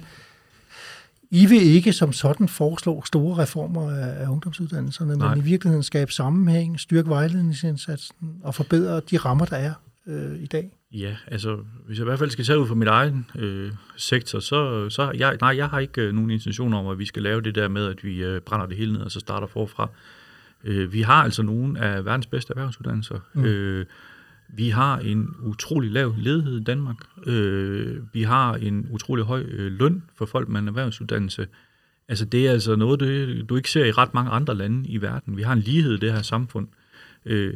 I vil ikke som sådan foreslå store reformer af, af ungdomsuddannelserne, Nej. men i virkeligheden skabe sammenhæng, styrke vejledningsindsatsen og forbedre de rammer, der er øh, i dag? Ja, altså hvis jeg i hvert fald skal tage ud fra min egen øh, sektor, så, så jeg, nej, jeg har ikke øh, nogen intention om, at vi skal lave det der med, at vi øh, brænder det hele ned og så starter forfra. Øh, vi har altså nogle af verdens bedste erhvervsuddannelser. Mm. Øh, vi har en utrolig lav ledighed i Danmark. Øh, vi har en utrolig høj øh, løn for folk med en erhvervsuddannelse. Altså det er altså noget, det, du ikke ser i ret mange andre lande i verden. Vi har en lighed i det her samfund. Øh,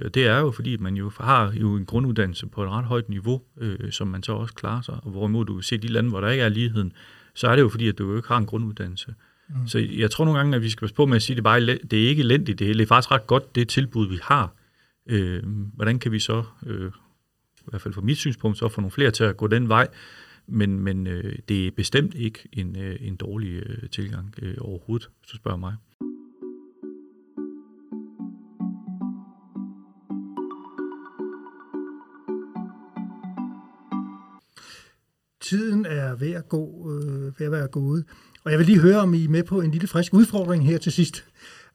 og det er jo fordi, man jo har jo en grunduddannelse på et ret højt niveau, øh, som man så også klarer sig. Og hvorimod du ser de lande, hvor der ikke er ligheden, så er det jo fordi, at du jo ikke har en grunduddannelse. Mm. Så jeg tror nogle gange, at vi skal passe på med at sige, at det, bare, det er ikke elendigt, det er faktisk ret godt, det tilbud, vi har. Øh, hvordan kan vi så, øh, i hvert fald fra mit synspunkt, så få nogle flere til at gå den vej, men, men øh, det er bestemt ikke en, øh, en dårlig øh, tilgang øh, overhovedet, hvis du spørger mig. Tiden er ved at, gå, øh, ved at være gået, og jeg vil lige høre, om I er med på en lille frisk udfordring her til sidst.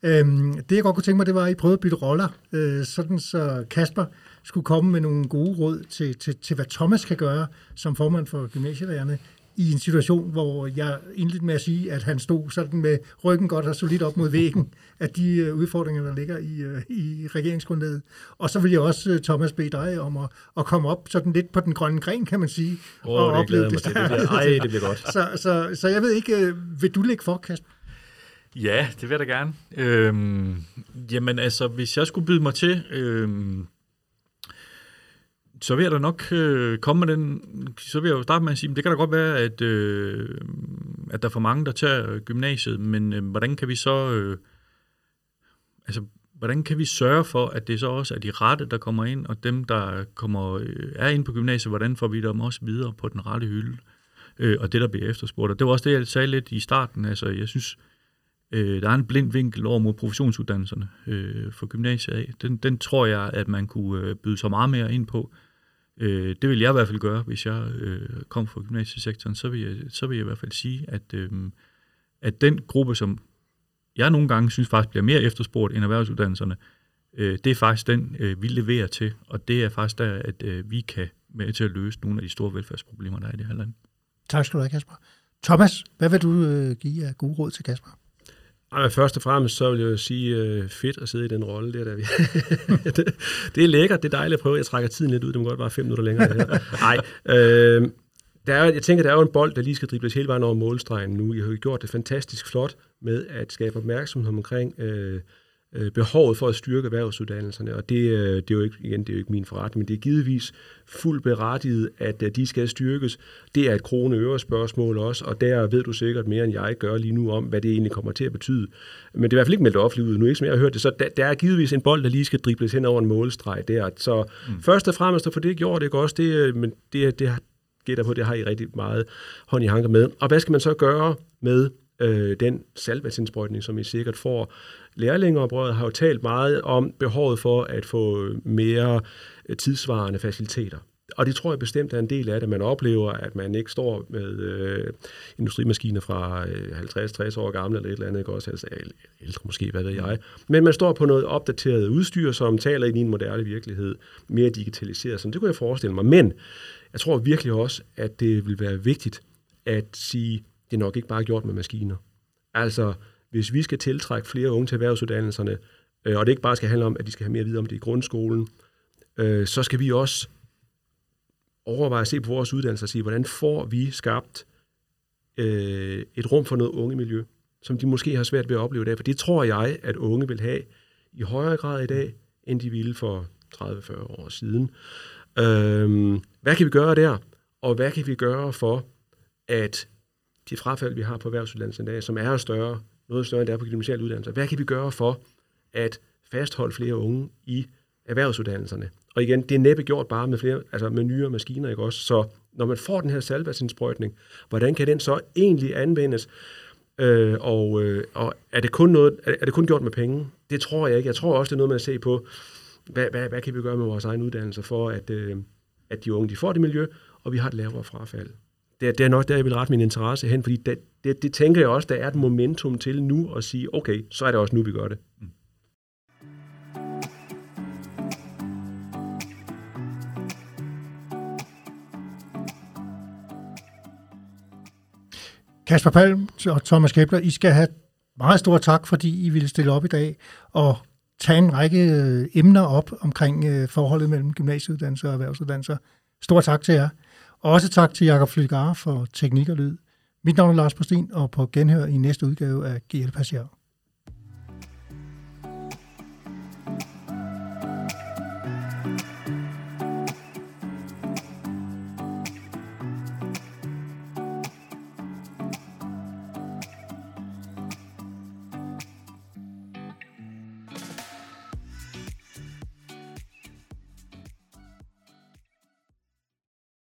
Øhm, det jeg godt kunne tænke mig, det var, at I prøvede at bytte roller, øh, sådan så Kasper skulle komme med nogle gode råd til, til, til, hvad Thomas kan gøre som formand for gymnasielærerne i en situation, hvor jeg indledte med at sige, at han stod sådan med ryggen godt og solidt op mod væggen af de øh, udfordringer, der ligger i, øh, i regeringsgrundlaget. Og så vil jeg også, øh, Thomas, bede dig om at, at komme op sådan lidt på den grønne gren, kan man sige, oh, og det opleve det. Det, det bliver, ej, det bliver godt. så, så, så jeg ved ikke, vil du lægge for, Kasper? Ja, det vil jeg da gerne. Øhm, jamen altså, hvis jeg skulle byde mig til, øhm, så vil jeg da nok øh, komme med den, så vil jeg jo starte med at sige, det kan da godt være, at, øh, at der er for mange, der tager øh, gymnasiet, men øh, hvordan kan vi så, øh, altså, hvordan kan vi sørge for, at det så også er de rette, der kommer ind, og dem, der kommer, øh, er inde på gymnasiet, hvordan får vi dem også videre på den rette hylde, øh, og det, der bliver efterspurgt. Og det var også det, jeg sagde lidt i starten, altså, jeg synes, Øh, der er en blind vinkel over mod professionsuddannelserne øh, for gymnasiet af. Den, den tror jeg, at man kunne øh, byde så meget mere ind på. Øh, Øh, det vil jeg i hvert fald gøre, hvis jeg øh, kom fra gymnasiesektoren. Så vil, jeg, så vil jeg i hvert fald sige, at, øh, at den gruppe, som jeg nogle gange synes faktisk bliver mere efterspurgt end erhvervsuddannelserne, øh, det er faktisk den, øh, vi leverer til, og det er faktisk der, at øh, vi kan med til at løse nogle af de store velfærdsproblemer, der er i det her land. Tak skal du have, Kasper. Thomas, hvad vil du øh, give af gode råd til Kasper? Først og fremmest så vil jeg jo sige, øh, fedt at sidde i den rolle. Det der, det, det er lækkert, det er dejligt at prøve. Jeg trækker tiden lidt ud, det må godt være fem minutter længere. Nej, øh, der er, jeg tænker, der er jo en bold, der lige skal dribles hele vejen over målstregen nu. I har jo gjort det fantastisk flot med at skabe opmærksomhed omkring øh, øh, behovet for at styrke erhvervsuddannelserne, og det, øh, det, er jo ikke, igen, det er jo ikke min forretning, men det er givetvis fuldt berettiget, at øh, de skal styrkes. Det er et krone spørgsmål også, og der ved du sikkert mere, end jeg gør lige nu om, hvad det egentlig kommer til at betyde. Men det er i hvert fald ikke meldt offentligt ud nu, ikke som jeg har hørt det, så der, der er givetvis en bold, der lige skal dribles hen over en målstreg der. Så mm. først og fremmest at få det gjort, ikke også, det, men det, det gætter på, det har I rigtig meget hånd i hanker med. Og hvad skal man så gøre med øh, den salvandsindsprøjtning, som I sikkert får. Lærlingeoprøret har jo talt meget om behovet for at få mere øh, tidsvarende faciliteter. Og det tror jeg bestemt er en del af det. Man oplever, at man ikke står med øh, industrimaskiner fra øh, 50-60 år gamle eller et eller andet, ikke også altså ældre måske, hvad ved jeg. Men man står på noget opdateret udstyr, som taler ind i en moderne virkelighed, mere digitaliseret. Så det kunne jeg forestille mig. Men jeg tror virkelig også, at det vil være vigtigt at sige, det er nok ikke bare gjort med maskiner. Altså, hvis vi skal tiltrække flere unge til erhvervsuddannelserne, øh, og det ikke bare skal handle om, at de skal have mere viden om det i grundskolen, øh, så skal vi også overveje at se på vores uddannelser og sige, hvordan får vi skabt øh, et rum for noget unge miljø, som de måske har svært ved at opleve i dag. For det tror jeg, at unge vil have i højere grad i dag, end de ville for 30-40 år siden. Øh, hvad kan vi gøre der? Og hvad kan vi gøre for, at de frafald, vi har på erhvervsuddannelsen i dag, som er større, noget større end det er på gymnasiale uddannelser, hvad kan vi gøre for at fastholde flere unge i erhvervsuddannelserne? Og igen, det er næppe gjort bare med, flere, altså med nyere maskiner, ikke også? Så når man får den her salvadsindsprøjtning, hvordan kan den så egentlig anvendes? Øh, og, øh, og er, det kun noget, er det kun gjort med penge? Det tror jeg ikke. Jeg tror også, det er noget man ser se på, hvad, hvad, hvad kan vi gøre med vores egen uddannelse for, at, øh, at de unge de får det miljø, og vi har et lavere frafald. Det, det er nok der, jeg vil rette min interesse hen, fordi det, det, det tænker jeg også, der er et momentum til nu at sige, okay, så er det også nu, vi gør det. Mm. Kasper Palm og Thomas Kepler, I skal have meget stor tak, fordi I ville stille op i dag og tage en række øh, emner op omkring øh, forholdet mellem gymnasieuddannelser og erhvervsuddannelser. Stor tak til jer. Også tak til Jakob Flygare for teknik og lyd. Mit navn er Lars Postin, og på genhør i næste udgave af GL Passager.